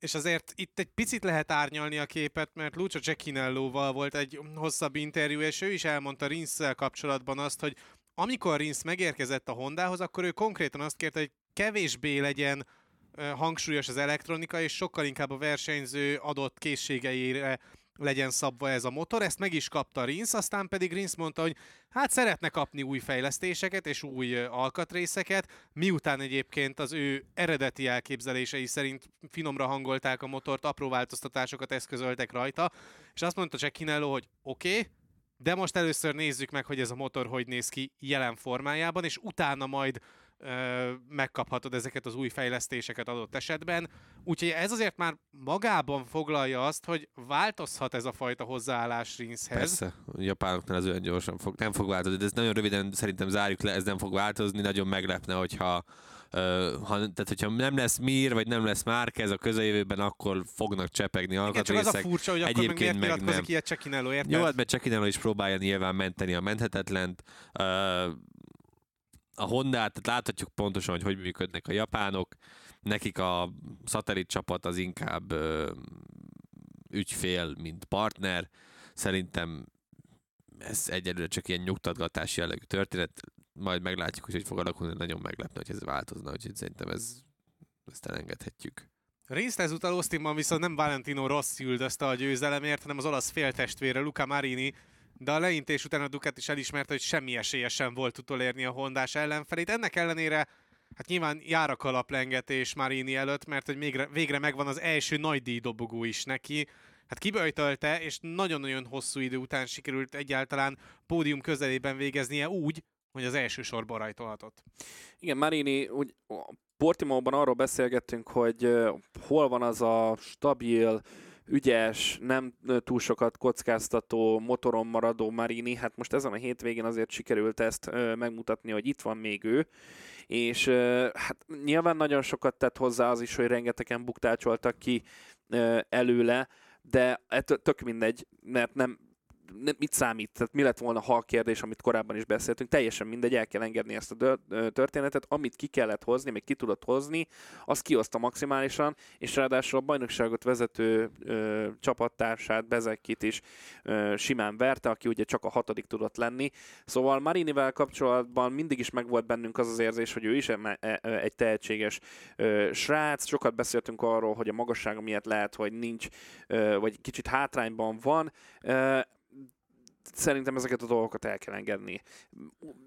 és azért itt egy picit lehet árnyalni a képet, mert Lucio Cecchinello-val volt egy hosszabb interjú, és ő is elmondta rinsz kapcsolatban azt, hogy amikor Rinsz megérkezett a Hondához, akkor ő konkrétan azt kérte, hogy kevésbé legyen hangsúlyos az elektronika, és sokkal inkább a versenyző adott készségeire legyen szabva ez a motor. Ezt meg is kapta Rinsz, aztán pedig Rinsz mondta, hogy hát szeretne kapni új fejlesztéseket és új alkatrészeket, miután egyébként az ő eredeti elképzelései szerint finomra hangolták a motort, apró változtatásokat eszközöltek rajta, és azt mondta Cecchинello, hogy oké, okay, de most először nézzük meg, hogy ez a motor hogy néz ki jelen formájában, és utána majd megkaphatod ezeket az új fejlesztéseket adott esetben. Úgyhogy ez azért már magában foglalja azt, hogy változhat ez a fajta hozzáállás Rinszhez. Persze, a japánoknál ez olyan gyorsan fog, nem fog változni, de ez nagyon röviden szerintem zárjuk le, ez nem fog változni, nagyon meglepne, hogyha Uh, ha, tehát, hogyha nem lesz Mir, vagy nem lesz ez a közeljövőben, akkor fognak csepegni alkatrészek. Igen, csak az a furcsa, hogy akkor Egyébként meg miért meg nem. ilyet Csekinello, érted? Jó, hát mert Csekinello is próbálja nyilván menteni a menthetetlent. Uh, a Honda-t, láthatjuk pontosan, hogy hogy működnek a japánok, nekik a szatellit csapat az inkább ö, ügyfél, mint partner. Szerintem ez egyelőre csak ilyen nyugtatgatás jellegű történet, majd meglátjuk, hogy hogy fog alakulni, nagyon meglepne, hogy ez változna, úgyhogy szerintem ez, ezt elengedhetjük. Részt ezúttal Austinban viszont nem Valentino Rossi üldözte a győzelemért, hanem az olasz féltestvére Luca Marini, de a leintés után a Ducati is elismerte, hogy semmi esélye sem volt utolérni a Hondás ellenfelét. Ennek ellenére hát nyilván jár a kalaplengetés Marini előtt, mert hogy végre, végre megvan az első nagy díjdobogó is neki. Hát kiböjtölte, és nagyon-nagyon hosszú idő után sikerült egyáltalán pódium közelében végeznie úgy, hogy az első sorban rajtolhatott. Igen, Marini, úgy Portimóban arról beszélgettünk, hogy hol van az a stabil, ügyes, nem túl sokat kockáztató, motoron maradó Marini, hát most ezen a hétvégén azért sikerült ezt megmutatni, hogy itt van még ő, és hát nyilván nagyon sokat tett hozzá az is, hogy rengetegen buktácsoltak ki előle, de tök mindegy, mert nem ne- mit számít, tehát mi lett volna ha a kérdés, amit korábban is beszéltünk, teljesen mindegy, el kell engedni ezt a történetet, amit ki kellett hozni, még ki tudott hozni, azt kihozta maximálisan, és ráadásul a bajnokságot vezető ö, csapattársát, Bezekkit is ö, simán verte, aki ugye csak a hatodik tudott lenni. Szóval Marinivel kapcsolatban mindig is megvolt bennünk az az érzés, hogy ő is e- egy tehetséges ö, srác. Sokat beszéltünk arról, hogy a magassága miatt lehet, hogy nincs, ö, vagy kicsit hátrányban van. Ö, Szerintem ezeket a dolgokat el kell engedni.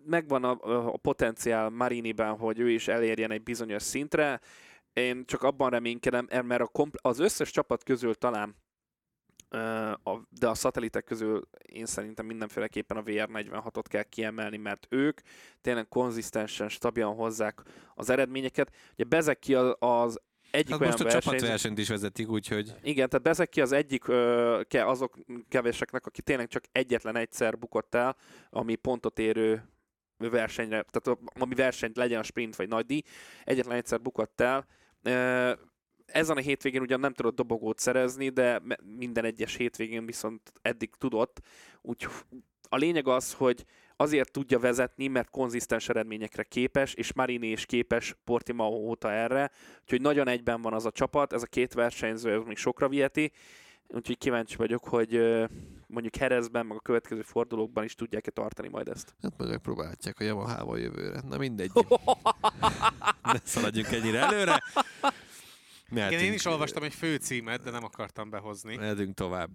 Megvan a, a potenciál Mariniben, hogy ő is elérjen egy bizonyos szintre. Én csak abban reménykedem, mert a kompl- az összes csapat közül talán de a szatelitek közül én szerintem mindenféleképpen a VR46-ot kell kiemelni, mert ők tényleg konzisztensen, stabilan hozzák az eredményeket. Ugye bezek ki az, az egyik Hát olyan most a versenyző- csapatversenyt is vezetik, úgyhogy igen, tehát bezek ki az egyik ö, ke, azok kevéseknek, aki tényleg csak egyetlen egyszer bukott el, ami pontot érő versenyre, tehát ami versenyt legyen a sprint vagy nagy díj, egyetlen egyszer bukott el. Ö, ezen a hétvégén ugyan nem tudott dobogót szerezni, de minden egyes hétvégén viszont eddig tudott. Úgy a lényeg az, hogy azért tudja vezetni, mert konzisztens eredményekre képes, és Marini is képes Portimao óta erre, úgyhogy nagyon egyben van az a csapat, ez a két versenyző, ez még sokra viheti, úgyhogy kíváncsi vagyok, hogy mondjuk Herezben, meg a következő fordulókban is tudják-e tartani majd ezt. hát meg megpróbálják a Yamaha-val jövőre. Na mindegy. ne szaladjunk ennyire előre. Igen, én Mehetünk- is olvastam egy főcímet, de nem akartam behozni. Mehetünk tovább.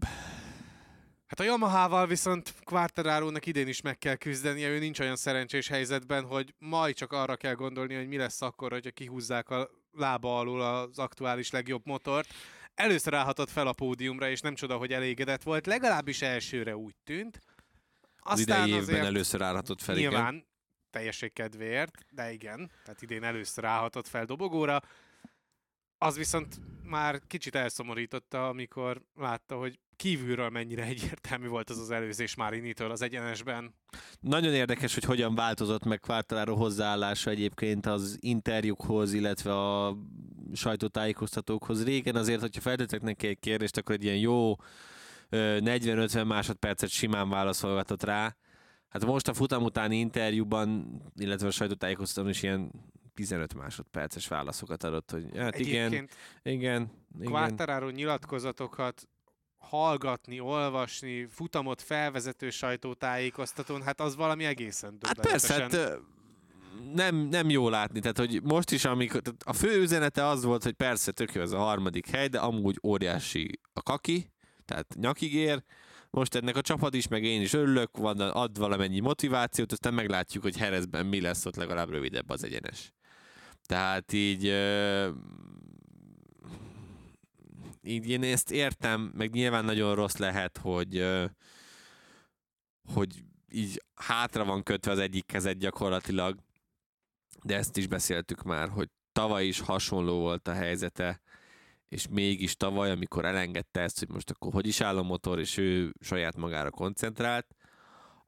Hát a Yamaha-val viszont Quartararo-nak idén is meg kell küzdenie, ő nincs olyan szerencsés helyzetben, hogy majd csak arra kell gondolni, hogy mi lesz akkor, hogyha kihúzzák a lába alul az aktuális legjobb motort. Először állhatott fel a pódiumra, és nem csoda, hogy elégedett volt, legalábbis elsőre úgy tűnt. Az idei évben először állhatott fel, igen. Nyilván, teljesség kedvéért, de igen, tehát idén először állhatott fel dobogóra. Az viszont már kicsit elszomorította, amikor látta, hogy kívülről mennyire egyértelmű volt az az előzés Marinitől az egyenesben. Nagyon érdekes, hogy hogyan változott meg Quartararo hozzáállása egyébként az interjúkhoz, illetve a sajtótájékoztatókhoz. Régen azért, hogyha feltettek neki egy kérdést, akkor egy ilyen jó ö, 40-50 másodpercet simán válaszolgatott rá. Hát most a futam utáni interjúban, illetve a sajtótájékoztatón is ilyen 15 másodperces válaszokat adott, hogy hát igen, Egyébként igen, igen. Quartararo nyilatkozatokat hallgatni, olvasni, futamot felvezető sajtótájékoztatón, hát az valami egészen Hát persze, döbbenetesen. hát, ö, nem, nem jó látni, tehát hogy most is, amikor, a fő üzenete az volt, hogy persze tök jó ez a harmadik hely, de amúgy óriási a kaki, tehát nyakig ér, most ennek a csapat is, meg én is örülök, van, ad valamennyi motivációt, aztán meglátjuk, hogy Herezben mi lesz, ott legalább rövidebb az egyenes. Tehát így, így én ezt értem, meg nyilván nagyon rossz lehet, hogy, hogy így hátra van kötve az egyik kezed gyakorlatilag, de ezt is beszéltük már, hogy tavaly is hasonló volt a helyzete, és mégis tavaly, amikor elengedte ezt, hogy most akkor hogy is áll a motor, és ő saját magára koncentrált,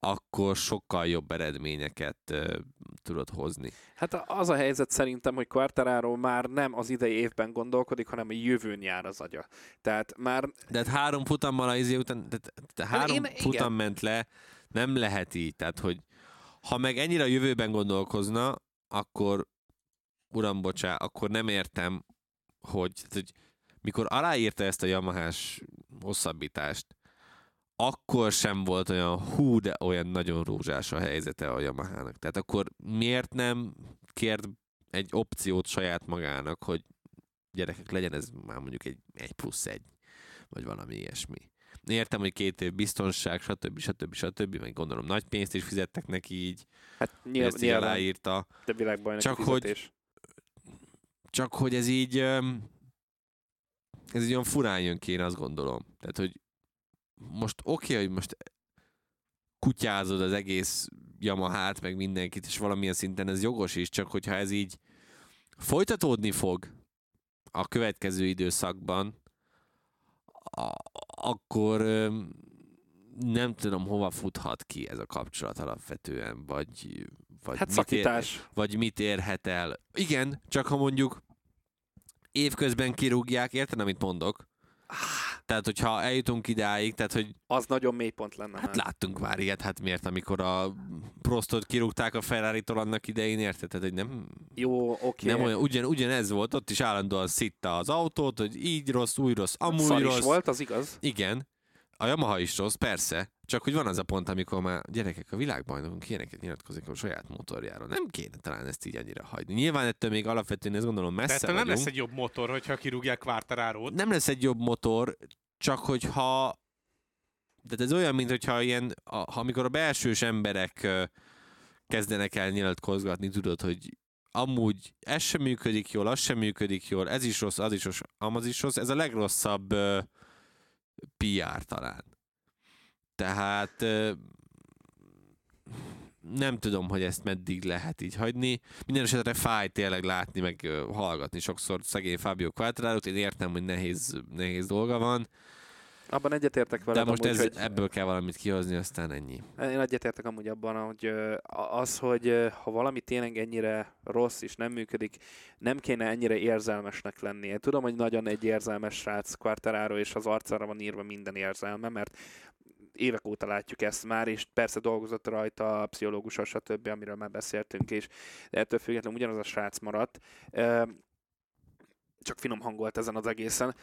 akkor sokkal jobb eredményeket uh, tudott hozni. Hát az a helyzet szerintem, hogy Quartararo már nem az idei évben gondolkodik, hanem a jövőn jár az agya. Tehát már De hát három futammal az izé után, de, de három én- én, igen. futam ment le, nem lehet így. Tehát, hogy ha meg ennyire a jövőben gondolkozna, akkor uram, bocsá, akkor nem értem, hogy, tehát, hogy mikor aláírta ezt a Yamahás hosszabbítást, akkor sem volt olyan hú, de olyan nagyon rózsás a helyzete a Yamahának. Tehát akkor miért nem kért egy opciót saját magának, hogy gyerekek, legyen ez már mondjuk egy, egy plusz egy, vagy valami ilyesmi. Értem, hogy két év biztonság, stb. stb. stb. meg gondolom nagy pénzt is fizettek neki így, hát nyilván, ezt így nyilván aláírta. de világbajnoki Csak hogy-. Csak hogy ez így, ez így olyan furán jön ki, én azt gondolom. Tehát, hogy most oké, okay, hogy most kutyázod az egész Yamahát, meg mindenkit, és valamilyen szinten ez jogos is, csak hogyha ez így folytatódni fog a következő időszakban, a, akkor nem tudom, hova futhat ki ez a kapcsolat alapvetően, vagy, vagy Hát mit ér- vagy mit érhet el. Igen, csak ha mondjuk évközben kirúgják, érted, amit mondok? Tehát, hogyha eljutunk idáig, tehát, hogy Az nagyon mély pont lenne. hát már. láttunk már ilyet, hát miért, amikor a Prostot kirúgták a ferrari annak idején, érted? Tehát, hogy nem, Jó, oké. nem olyan, ugyan, ugyanez volt, ott is állandóan szitta az autót, hogy így rossz, úgy rossz, amúgy Szar rossz. is volt, az igaz. Igen, a Yamaha is rossz, persze, csak hogy van az a pont, amikor már gyerekek, a világbajnokunk ilyeneket nyilatkozik a saját motorjáról. Nem kéne talán ezt így annyira hagyni. Nyilván ettől még alapvetően ezt gondolom De messze ettől nem lesz egy jobb motor, hogyha kirúgják Quartararo-t. nem lesz egy jobb motor, csak hogyha de ez olyan, mint hogyha ilyen, a, ha amikor a belsős emberek kezdenek el nyilatkozgatni, tudod, hogy amúgy ez sem működik jól, az sem működik jól, ez is rossz, az is rossz, amaz is rossz, ez a legrosszabb ö, PR talán. Tehát nem tudom, hogy ezt meddig lehet így hagyni. Minden esetre fáj tényleg látni, meg hallgatni sokszor szegény Fábio Quattraro-t. Én értem, hogy nehéz, nehéz dolga van, Abban egyetértek vele. de most amúgy, ez, hogy ebből kell valamit kihozni, aztán ennyi. Én egyetértek amúgy abban, hogy az, hogy ha valami tényleg ennyire rossz és nem működik, nem kéne ennyire érzelmesnek lenni. Én tudom, hogy nagyon egy érzelmes srác Quartararo, és az arcára van írva minden érzelme, mert évek óta látjuk ezt már, és persze dolgozott rajta a pszichológusa, stb., amiről már beszéltünk, és ettől függetlenül ugyanaz a srác maradt. Csak finom hangolt ezen az egészen.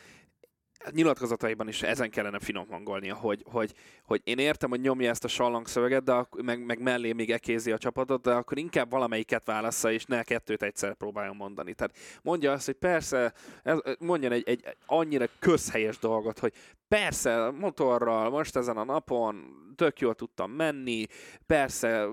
A nyilatkozataiban is ezen kellene finom hangolnia, hogy, hogy, hogy én értem, hogy nyomja ezt a sallang szöveget, de ak- meg, meg mellé még ekézi a csapatot, de akkor inkább valamelyiket válassza, és ne kettőt egyszer próbáljon mondani. Tehát mondja azt, hogy persze, ez, mondjon egy, egy annyira közhelyes dolgot, hogy persze, motorral most ezen a napon tök jól tudtam menni, persze,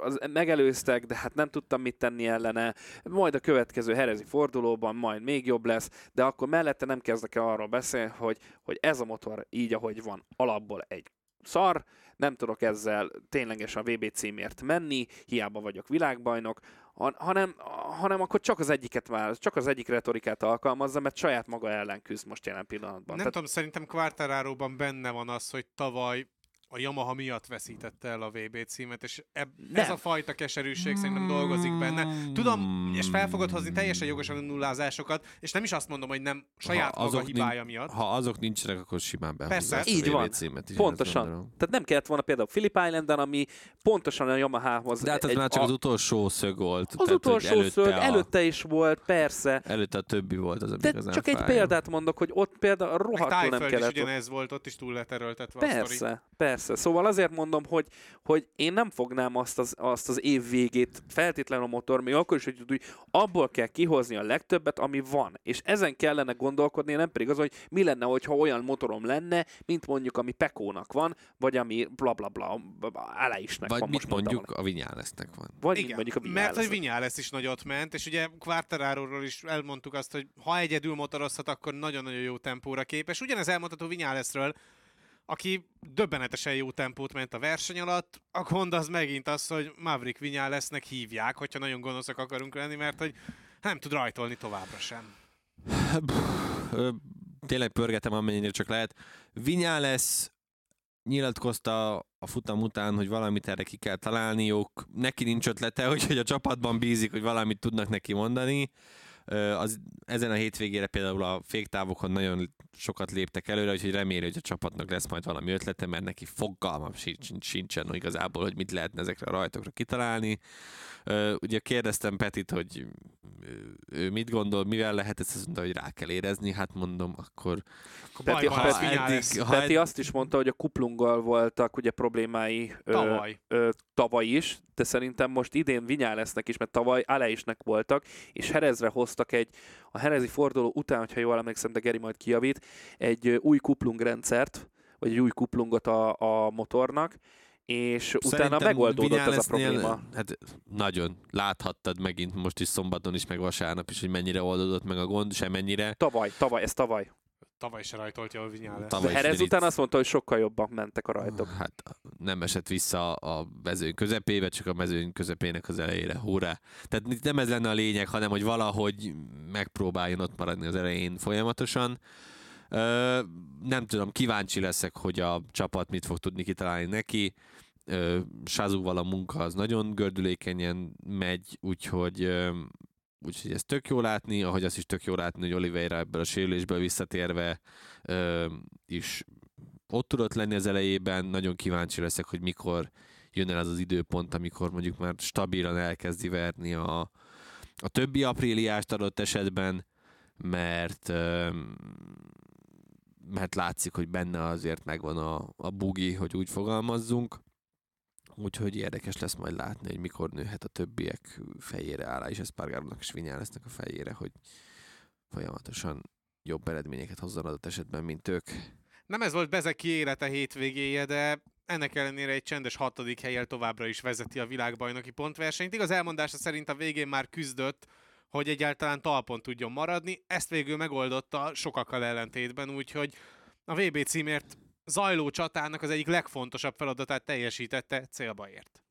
az, megelőztek, de hát nem tudtam mit tenni ellene, majd a következő herezi fordulóban majd még jobb lesz, de akkor mellette nem kezdek el arról beszélni, hogy, hogy ez a motor így, ahogy van, alapból egy szar, nem tudok ezzel ténylegesen a VB címért menni, hiába vagyok világbajnok, han- hanem, hanem akkor csak az egyiket már, csak az egyik retorikát alkalmazza, mert saját maga ellen küzd most jelen pillanatban. Nem Tehát tudom, szerintem Quartararo-ban benne van az, hogy tavaly a Yamaha miatt veszítette el a VB címet, és eb- ez a fajta keserűség szerintem dolgozik benne. Tudom, és fel fogod hozni teljesen jogosan a nullázásokat, és nem is azt mondom, hogy nem saját Ha maga hibája miatt. Ha azok nincsenek, akkor simán behúzza Persze. ezt a Így VB van. Címet is, Pontosan. Tehát nem kellett volna például Philip Islanden, ami pontosan a Yamahához... De hát ez egy- már csak a, az utolsó szög volt. az tehát, utolsó előtte szög, a- előtte is volt, persze, Előtte a többi volt az, ami de csak egy fáj. példát mondok, hogy ott például rohadtul nem is kellett ugyanez volt, ott is túl leteröltetve a sztori. Persze, persze. Szóval azért mondom, hogy, hogy én nem fognám azt az, azt az év végét feltétlenül a motor, még akkor is, hogy, hogy abból kell kihozni a legtöbbet, ami van. És ezen kellene gondolkodni, nem pedig az, hogy mi lenne, hogyha olyan motorom lenne, mint mondjuk ami Pekónak van, vagy ami bla bla bla, Aleisnek Vagy van. mit most mondtam mondjuk, a Vinyálesznek van. Vagy Igen, mondjuk a mert Vinyales. hogy Vinyales is nagyot ment, és ugye Quartararo-ról is elmondtuk azt, hogy ha egyedül motorozhat, akkor nagyon-nagyon jó tempóra képes. Ugyanez elmondható Vinyalesről, aki döbbenetesen jó tempót ment a verseny alatt, a gond az megint az, hogy Maverick Vinyalesnek hívják, hogyha nagyon gonoszak akarunk lenni, mert hogy nem tud rajtolni továbbra sem. Tényleg pörgetem, amennyire csak lehet. Vinyales nyilatkozta a futam után, hogy valamit erre ki kell találniuk. Neki nincs ötlete, hogy a csapatban bízik, hogy valamit tudnak neki mondani. Ö, Az, ezen a hétvégére például a féktávokon nagyon sokat léptek előre, úgyhogy reméli, hogy a csapatnak lesz majd valami ötlete, mert neki fogalmam sincs, sincsen hogy igazából, hogy mit lehetne ezekre a rajtokra kitalálni. Ö, Ugye kérdeztem Petit, hogy ő- mit gondol, mivel lehet ezt, azt mondta, hogy rá kell érezni, hát mondom, akkor Akkor Peti, ha lesz eddig- ha Peti azt is mondta, hogy a kuplunggal voltak ugye problémái ö, Tavaly. ö, tavaly is, de szerintem most idén Vinyálesznek is, mert tavaly Aleisnek voltak, és Herezre hoztak egy, a Herezi forduló után, hogyha jól emlékszem, de Geri majd kijavít, egy új kuplungrendszert, vagy egy új kuplungot a, a motornak, és utána Szerintem megoldódott ez a probléma. Hát nagyon. Láthattad megint most is szombaton is, meg vasárnap is, hogy mennyire oldódott meg a gond, semennyire. Tavaly, tavaly, ez tavaly. Tavaly se rajtolt jól Vinyales. De Herez Fritz. után azt mondta, hogy sokkal jobban mentek a rajtok. Hát nem esett vissza a mezőny közepébe, csak a mezőny közepének az elejére. Hurrá! Tehát itt nem ez lenne a lényeg, hanem hogy valahogy megpróbáljon ott maradni az elején folyamatosan. Ö, nem tudom, kíváncsi leszek, hogy a csapat mit fog tudni kitalálni neki. Sázúval a munka az nagyon gördülékenyen megy, úgyhogy ö, úgyhogy ez tök jó látni, ahogy azt is tök jó látni, hogy Oliveira ebből a sérülésből visszatérve ö, is ott tudott lenni az elejében, nagyon kíváncsi leszek, hogy mikor jön el az az időpont, amikor mondjuk már stabilan elkezdi verni a, a többi apríliást adott esetben, mert mert látszik, hogy benne azért megvan a, a bugi, hogy úgy fogalmazzunk. Úgyhogy érdekes lesz majd látni, hogy mikor nőhet a többiek fejére áll, és Espargarónak is Vinyá lesznek a fejére, hogy folyamatosan jobb eredményeket hozzon adott esetben, mint ők. Nem ez volt Bezeki élete hétvégéje, de ennek ellenére egy csendes hatodik helyel továbbra is vezeti a világbajnoki pontversenyt. Igaz elmondása szerint a végén már küzdött, hogy egyáltalán talpon tudjon maradni. Ezt végül megoldotta sokakkal ellentétben, úgyhogy a VB címért zajló csatának az egyik legfontosabb feladatát teljesítette, célba ért.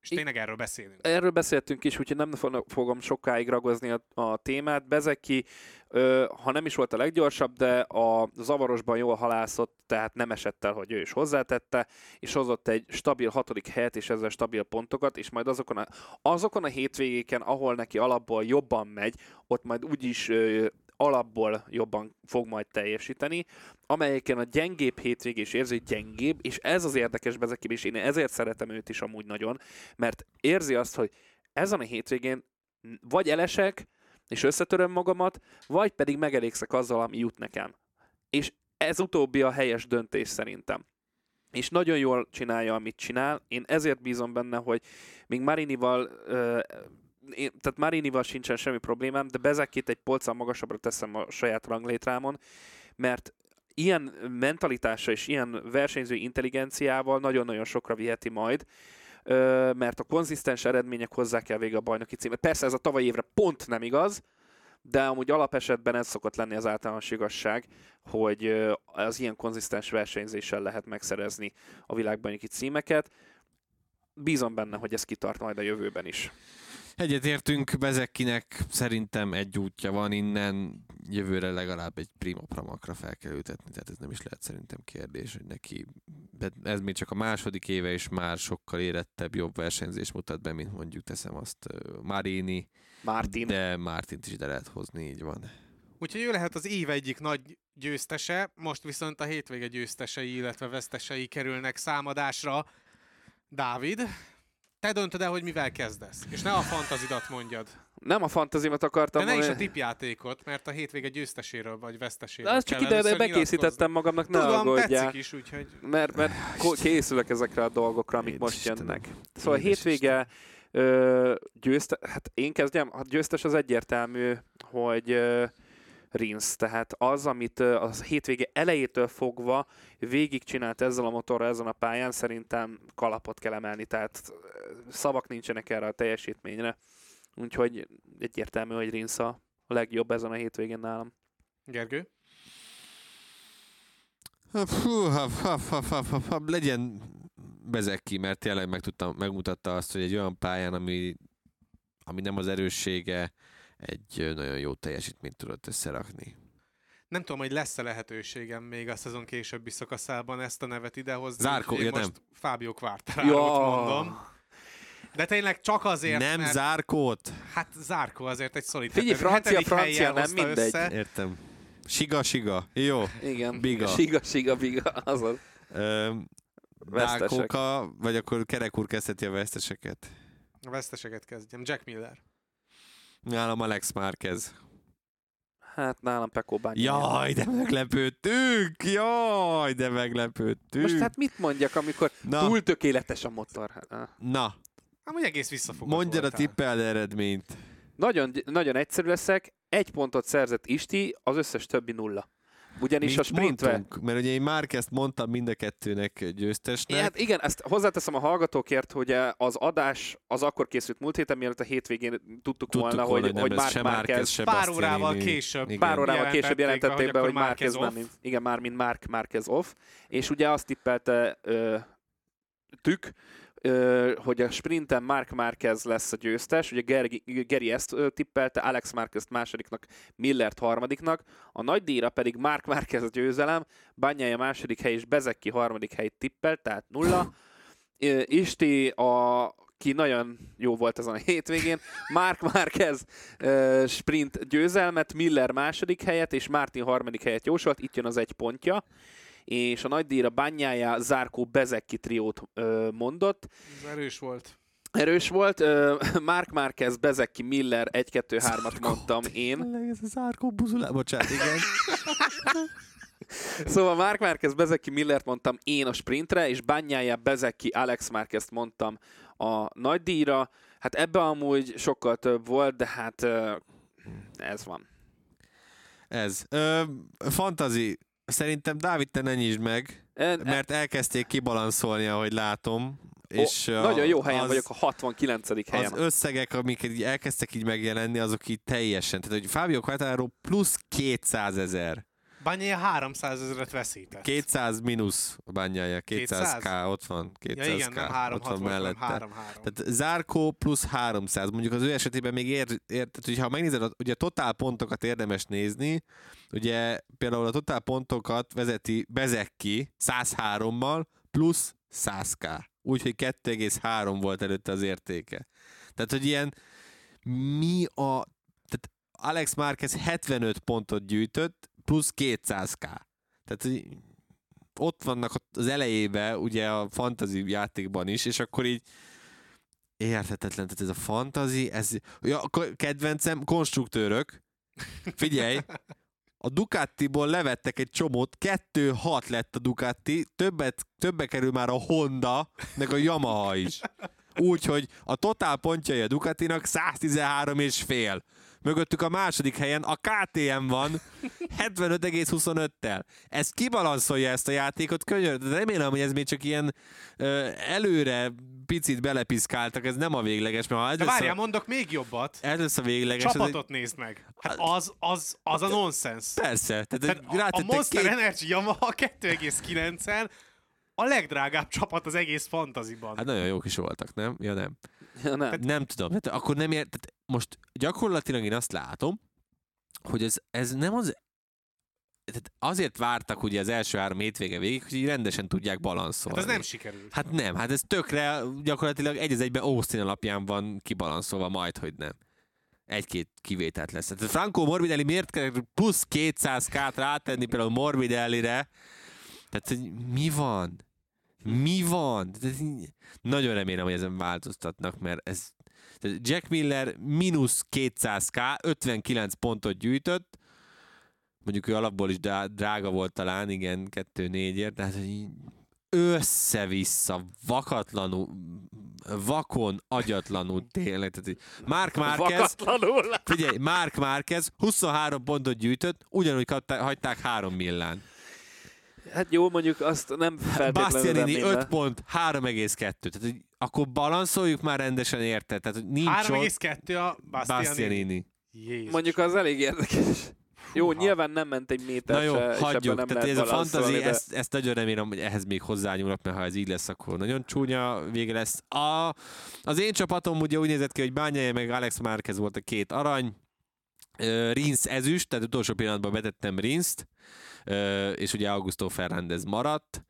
És tényleg erről beszélünk. Erről beszéltünk is, úgyhogy nem fogom sokáig ragozni a, a témát. Bezeki, ö, ha nem is volt a leggyorsabb, de a zavarosban jól halászott, tehát nem esett el, hogy ő is hozzátette, és hozott egy stabil hatodik helyet, és ezzel stabil pontokat, és majd azokon a, azokon a hétvégéken, ahol neki alapból jobban megy, ott majd úgyis alapból jobban fog majd teljesíteni, amelyeken a gyengébb hétvégés érzi, hogy gyengébb, és ez az érdekes Bezeki, és én ezért szeretem őt is amúgy nagyon, mert érzi azt, hogy ezen a hétvégén vagy elesek, és összetöröm magamat, vagy pedig megelégszek azzal, ami jut nekem. És ez utóbbi a helyes döntés szerintem. És nagyon jól csinálja, amit csinál. Én ezért bízom benne, hogy még Marinival én, tehát Marinival sincsen semmi problémám, de Bezekét egy polccal magasabbra teszem a saját ranglétrámon, mert ilyen mentalitása és ilyen versenyző intelligenciával nagyon-nagyon sokra viheti majd, mert a konzisztens eredmények hozzá kell vége a bajnoki címet. Persze ez a tavalyi évre pont nem igaz, de amúgy alapesetben ez szokott lenni az általános igazság, hogy az ilyen konzisztens versenyzéssel lehet megszerezni a világbajnoki címeket. Bízom benne, hogy ez kitart majd a jövőben is. Egyetértünk, Bezekkinek szerintem egy útja van innen, jövőre legalább egy prima pramakra fel kell ültetni, tehát ez nem is lehet szerintem kérdés, hogy neki, ez még csak a második éve, és már sokkal érettebb, jobb versenyzés mutat be, mint mondjuk teszem azt Marini, Martin. de Martint is ide lehet hozni, így van. Úgyhogy ő lehet az év egyik nagy győztese, most viszont a hétvége győztesei, illetve vesztesei kerülnek számadásra. Dávid, te döntöd el, hogy mivel kezdesz, és ne a fantazidat mondjad. Nem a fantazimat akartam De ne is a tipjátékot, mert a hétvége győzteséről vagy veszteséről De azt csak ide bekészítettem magamnak, ne Tudom, aggódjál. tetszik is, úgyhogy... Mert, mert készülök ezekre a dolgokra, amik Édes most Istenem. jönnek. Szóval a hétvége ö, győzte, hát én kezdjem, a győztes az egyértelmű, hogy ö, Rins. Tehát az, amit a hétvége elejétől fogva végigcsinált ezzel a motorral ezen a pályán, szerintem kalapot kell emelni, tehát szavak nincsenek erre a teljesítményre. Úgyhogy egyértelmű, hogy Rins a legjobb ezen a hétvégén nálam. Gergő? Fú, ha, ha, ha, ha, ha, ha, legyen bezek ki, mert tényleg megtudtam, megmutatta azt, hogy egy olyan pályán, ami, ami nem az erőssége, egy nagyon jó teljesítményt tudott összerakni. Nem tudom, hogy lesz-e lehetőségem még a szezon későbbi szakaszában ezt a nevet idehozni. Zárkó, Én ja, most nem. Fábio Quartararo-t ja. mondom. De tényleg csak azért, Nem mert... Zárkót? Hát Zárkó azért egy szolid Figyelj, francia, francia, nem mindegy. Össze. Értem. Siga, siga. Jó. Igen. Biga. Siga, siga, biga. Azaz. Dákóka, vagy akkor Kerek úr kezdheti a veszteseket? A veszteseket kezdjem. Jack Miller. Nálam Alex Márquez. Hát nálam Pekó Bányi. Jaj, de meglepődtünk! Jaj, de meglepődtünk! Most hát mit mondjak, amikor Na. túl tökéletes a motor? Hát, Na. Hát egész visszafogott Mondjad a tippel eredményt. Nagyon, nagyon egyszerű leszek. Egy pontot szerzett Isti, az összes többi nulla. Ugyanis Mint a sprintve... Mondtunk, mert ugye én már ezt mondtam mind a kettőnek győztesnek. Hát igen, ezt hozzáteszem a hallgatókért, hogy az adás az akkor készült múlt héten, mielőtt a hétvégén tudtuk, tudtuk volna, volna, hogy, hogy Mark Marquez pár órával később. Igen. Pár órával később jelentették be, hogy Marquez nem, mint, igen, már mint Mark Marquez off, és ugye azt tippelte ö, Tük, hogy a sprinten Mark Marquez lesz a győztes, ugye Geri, Geri ezt tippelte, Alex Marquez másodiknak, Millert harmadiknak, a nagy díjra pedig Mark Marquez a győzelem, Banyája második hely és Bezeki harmadik hely tippelt, tehát nulla. Isti a aki nagyon jó volt ezen a hétvégén. Mark Marquez uh, sprint győzelmet, Miller második helyet, és Martin harmadik helyet jósolt, itt jön az egy pontja és a nagy díjra bányája Zárkó Bezekki triót uh, mondott. Ez erős volt. Erős volt. Mark Marquez, Bezekki, Miller 1-2-3-at mondtam én. Ez a Zárkó buzulá, bocsánat, igen. Szóval Mark Marquez, Bezeki Millert mondtam én a sprintre, és Bányája, Bezeki, Alex Marquez mondtam a nagy díjra. Hát ebbe amúgy sokkal több volt, de hát ez van. Ez. Ö, fantazi. Szerintem Dávid, te ne nyisd meg, En, mert elkezdték kibalanszolni, ahogy látom. És a- nagyon jó helyen az, vagyok, a 69. helyen. Az összegek, amik így elkezdtek így megjelenni, azok így teljesen. Tehát, hogy Fábio Quartararo plusz 200 ezer. Bányája 300 ezeret veszített. 200 mínusz bányája, 200k 200? ott van, 200k ja igen, nem 3 ott van 6 volt, hanem mellette. 3 3. Tehát Zárkó plusz 300, mondjuk az ő esetében még ér, ér tehát hogyha megnézed, ugye a totál pontokat érdemes nézni, ugye például a totál pontokat vezeti Bezekki 103-mal plusz 100k. Úgyhogy 2,3 volt előtte az értéke. Tehát, hogy ilyen mi a... Tehát Alex Márquez 75 pontot gyűjtött, plusz 200k. Tehát, hogy ott vannak az elejébe, ugye a fantasy játékban is, és akkor így érthetetlen, tehát ez a fantasy, ez, ja, kedvencem, konstruktőrök, figyelj, a Ducatiból levettek egy csomót, 2-6 lett a Ducati, többet, többe kerül már a Honda, meg a Yamaha is. Úgyhogy a totál pontjai a Ducatinak 113 és fél. Mögöttük a második helyen a KTM van 75,25-tel. Ez kibalanszolja ezt a játékot, könyör, de remélem, hogy ez még csak ilyen ö, előre picit belepiszkáltak, ez nem a végleges, mert ha ez várjál, a, mondok még jobbat. ez lesz a végleges, az egy, Csapatot nézd meg. Hát az, az, az a nonsens. persze, tehát, Tehát tehát a, a Monster két, Energy Yamaha 2,9-en a legdrágább csapat az egész fantaziban. Hát nagyon jók is voltak, nem? Ja, nem. Ja, nem. Nem tudom. Tehát akkor nem ért, tehát most gyakorlatilag én azt látom, hogy ez, ez nem az tehát azért vártak ugye az első három hétvége végig, hogy így rendesen tudják balanszolni. Hát ez nem sikerült. Hát nem, hát ez tökre gyakorlatilag egy az egyben Austin alapján van kibalanszolva, majd, hogy nem. Egy-két kivételt lesz. Tehát Franco Morbidelli miért kell plusz 200k-t rátenni például Morbidelli-re? Tehát, hogy mi van? Mi van? Tehát, nagyon remélem, hogy ezen változtatnak, mert ez... Jack Miller mínusz 200k, 59 pontot gyűjtött, mondjuk ő alapból is drá- drága volt talán, igen, 2-4-ért, tehát így össze-vissza, vakatlanul, vakon, agyatlanul tényleg. Tehát, Mark Márquez, Vakatlanul. figyelj, Mark Márquez 23 pontot gyűjtött, ugyanúgy kapta- hagyták 3 millán. Hát jó, mondjuk azt nem feltétlenül Bastianini remélem. 5 pont, 3,2. Tehát, hogy akkor balanszoljuk már rendesen érte. Tehát, hogy nincs ott 3,2 a Bastianini. Bastianini. Jézus. Mondjuk az elég érdekes. Jó, Húha. nyilván nem ment egy méter Na jó, se, hagyjuk. nem Tehát ez a balanszolni, de- ezt, ezt nagyon remélem, hogy ehhez még hozzányúlnak, mert ha ez így lesz, akkor nagyon csúnya vége lesz. A, az én csapatom ugye úgy nézett ki, hogy Bányája meg Alex Márquez volt a két arany, Rinsz ezüst, tehát utolsó pillanatban betettem Rinszt, és ugye Augusto Fernández maradt,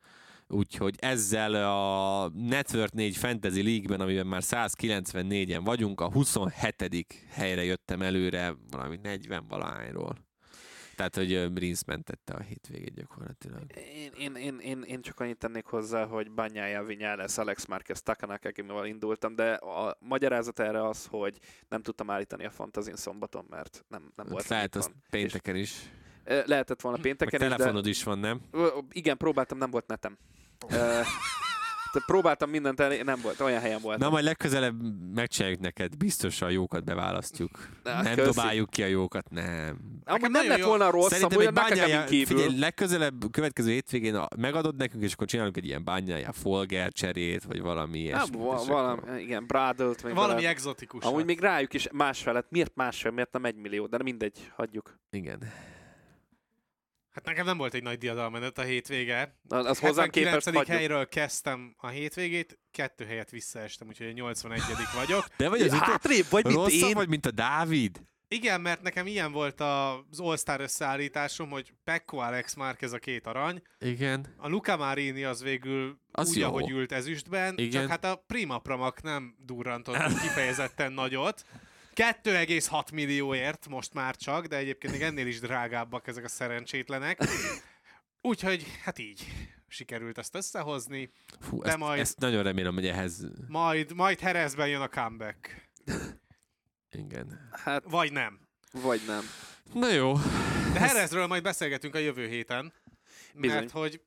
úgyhogy ezzel a Network 4 Fantasy League-ben, amiben már 194-en vagyunk, a 27. helyre jöttem előre, valami 40 valahányról. Tehát, hogy Rinsz mentette a hétvégét gyakorlatilag. Én, én, én, én, én csak annyit tennék hozzá, hogy Banyája Vinyales, Alex Marquez, Takanaka, akivel indultam, de a magyarázat erre az, hogy nem tudtam állítani a fantazin szombaton, mert nem, nem volt. Lehet azt pénteken is. Lehetett volna Meg pénteken de telefonod is van, nem? Igen, próbáltam, nem volt netem. Tehát próbáltam mindent elé, nem volt, olyan helyen volt. Na majd legközelebb megcsináljuk neked, biztos a jókat beválasztjuk. Na, nem köszi. dobáljuk ki a jókat, nem. Amúgy nem lett jó- volna rossz, Szerintem amúgy egy bányája, kívül. figyelj, legközelebb, következő hétvégén a- megadod nekünk, és akkor csinálunk egy ilyen bányája folger cserét, vagy valami Nem, ilyesmit. va- valami, akkor- igen, Bradelt, még Valami bele- egzotikus. Amúgy még rájuk is másfél lett. Miért másfél, miért nem egy millió? De mindegy, hagyjuk. Igen. Hát nekem nem volt egy nagy diadalmenet a hétvége. Az, az hozzám képest 79. hagyjuk. helyről kezdtem a hétvégét, kettő helyet visszaestem, úgyhogy a 81 vagyok. De vagy az. Hátrébb vagy, mint rosszabb én. vagy, mint a Dávid? Igen, mert nekem ilyen volt az All-Star összeállításom, hogy Pekko Alex Márquez a két arany, Igen. a Luca Marini az végül Az úgy, jó. ahogy ült ezüstben, Igen. csak hát a Prima Pramak nem durrantott kifejezetten nagyot. 2,6 millióért most már csak, de egyébként még ennél is drágábbak ezek a szerencsétlenek. Úgyhogy hát így sikerült ezt összehozni. Fú, De ezt, majd- ezt nagyon remélem, hogy ehhez... Majd, majd Herezben jön a comeback. Igen. Hát, Vagy nem. vagy nem. Na jó. De Herezről majd beszélgetünk a jövő héten. Bizony. Mert hogy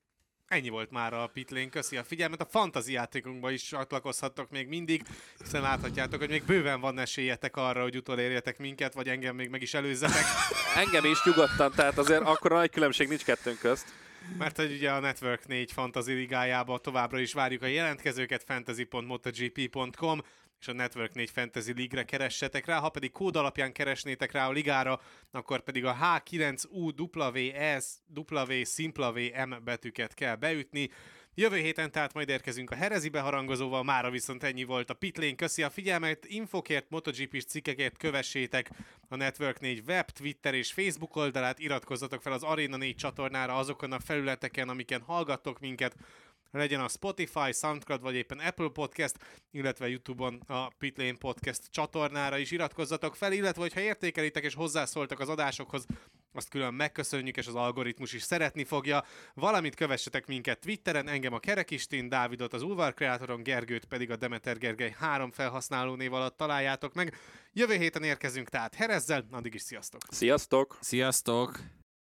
ennyi volt már a pitlén. Köszi a figyelmet. A fantazi játékunkba is csatlakozhattok még mindig, hiszen láthatjátok, hogy még bőven van esélyetek arra, hogy utolérjetek minket, vagy engem még meg is előzzetek. Engem is nyugodtan, tehát azért akkor nagy különbség nincs kettőnk közt. Mert hogy ugye a Network 4 Fantasy ligájába továbbra is várjuk a jelentkezőket, fantasy.motogp.com és a Network 4 Fantasy League-re keressetek rá, ha pedig kód alapján keresnétek rá a ligára, akkor pedig a H9UWS W szimpla VM betűket kell beütni. Jövő héten tehát majd érkezünk a Herezi beharangozóval, mára viszont ennyi volt a Pitlane. Köszi a figyelmet, infokért, MotoGP-s cikkekért kövessétek a Network 4 web, Twitter és Facebook oldalát, iratkozzatok fel az Arena 4 csatornára azokon a felületeken, amiken hallgattok minket, legyen a Spotify, Soundcloud vagy éppen Apple Podcast, illetve YouTube-on a Pitlane Podcast csatornára is iratkozzatok fel, illetve hogyha értékelitek és hozzászóltak az adásokhoz, azt külön megköszönjük, és az algoritmus is szeretni fogja. Valamit kövessetek minket Twitteren, engem a Kerekistin, Dávidot az Ulvar Kreatoron, Gergőt pedig a Demeter Gergely három felhasználó név alatt találjátok meg. Jövő héten érkezünk tehát Herezzel, addig is sziasztok! Sziasztok! Sziasztok!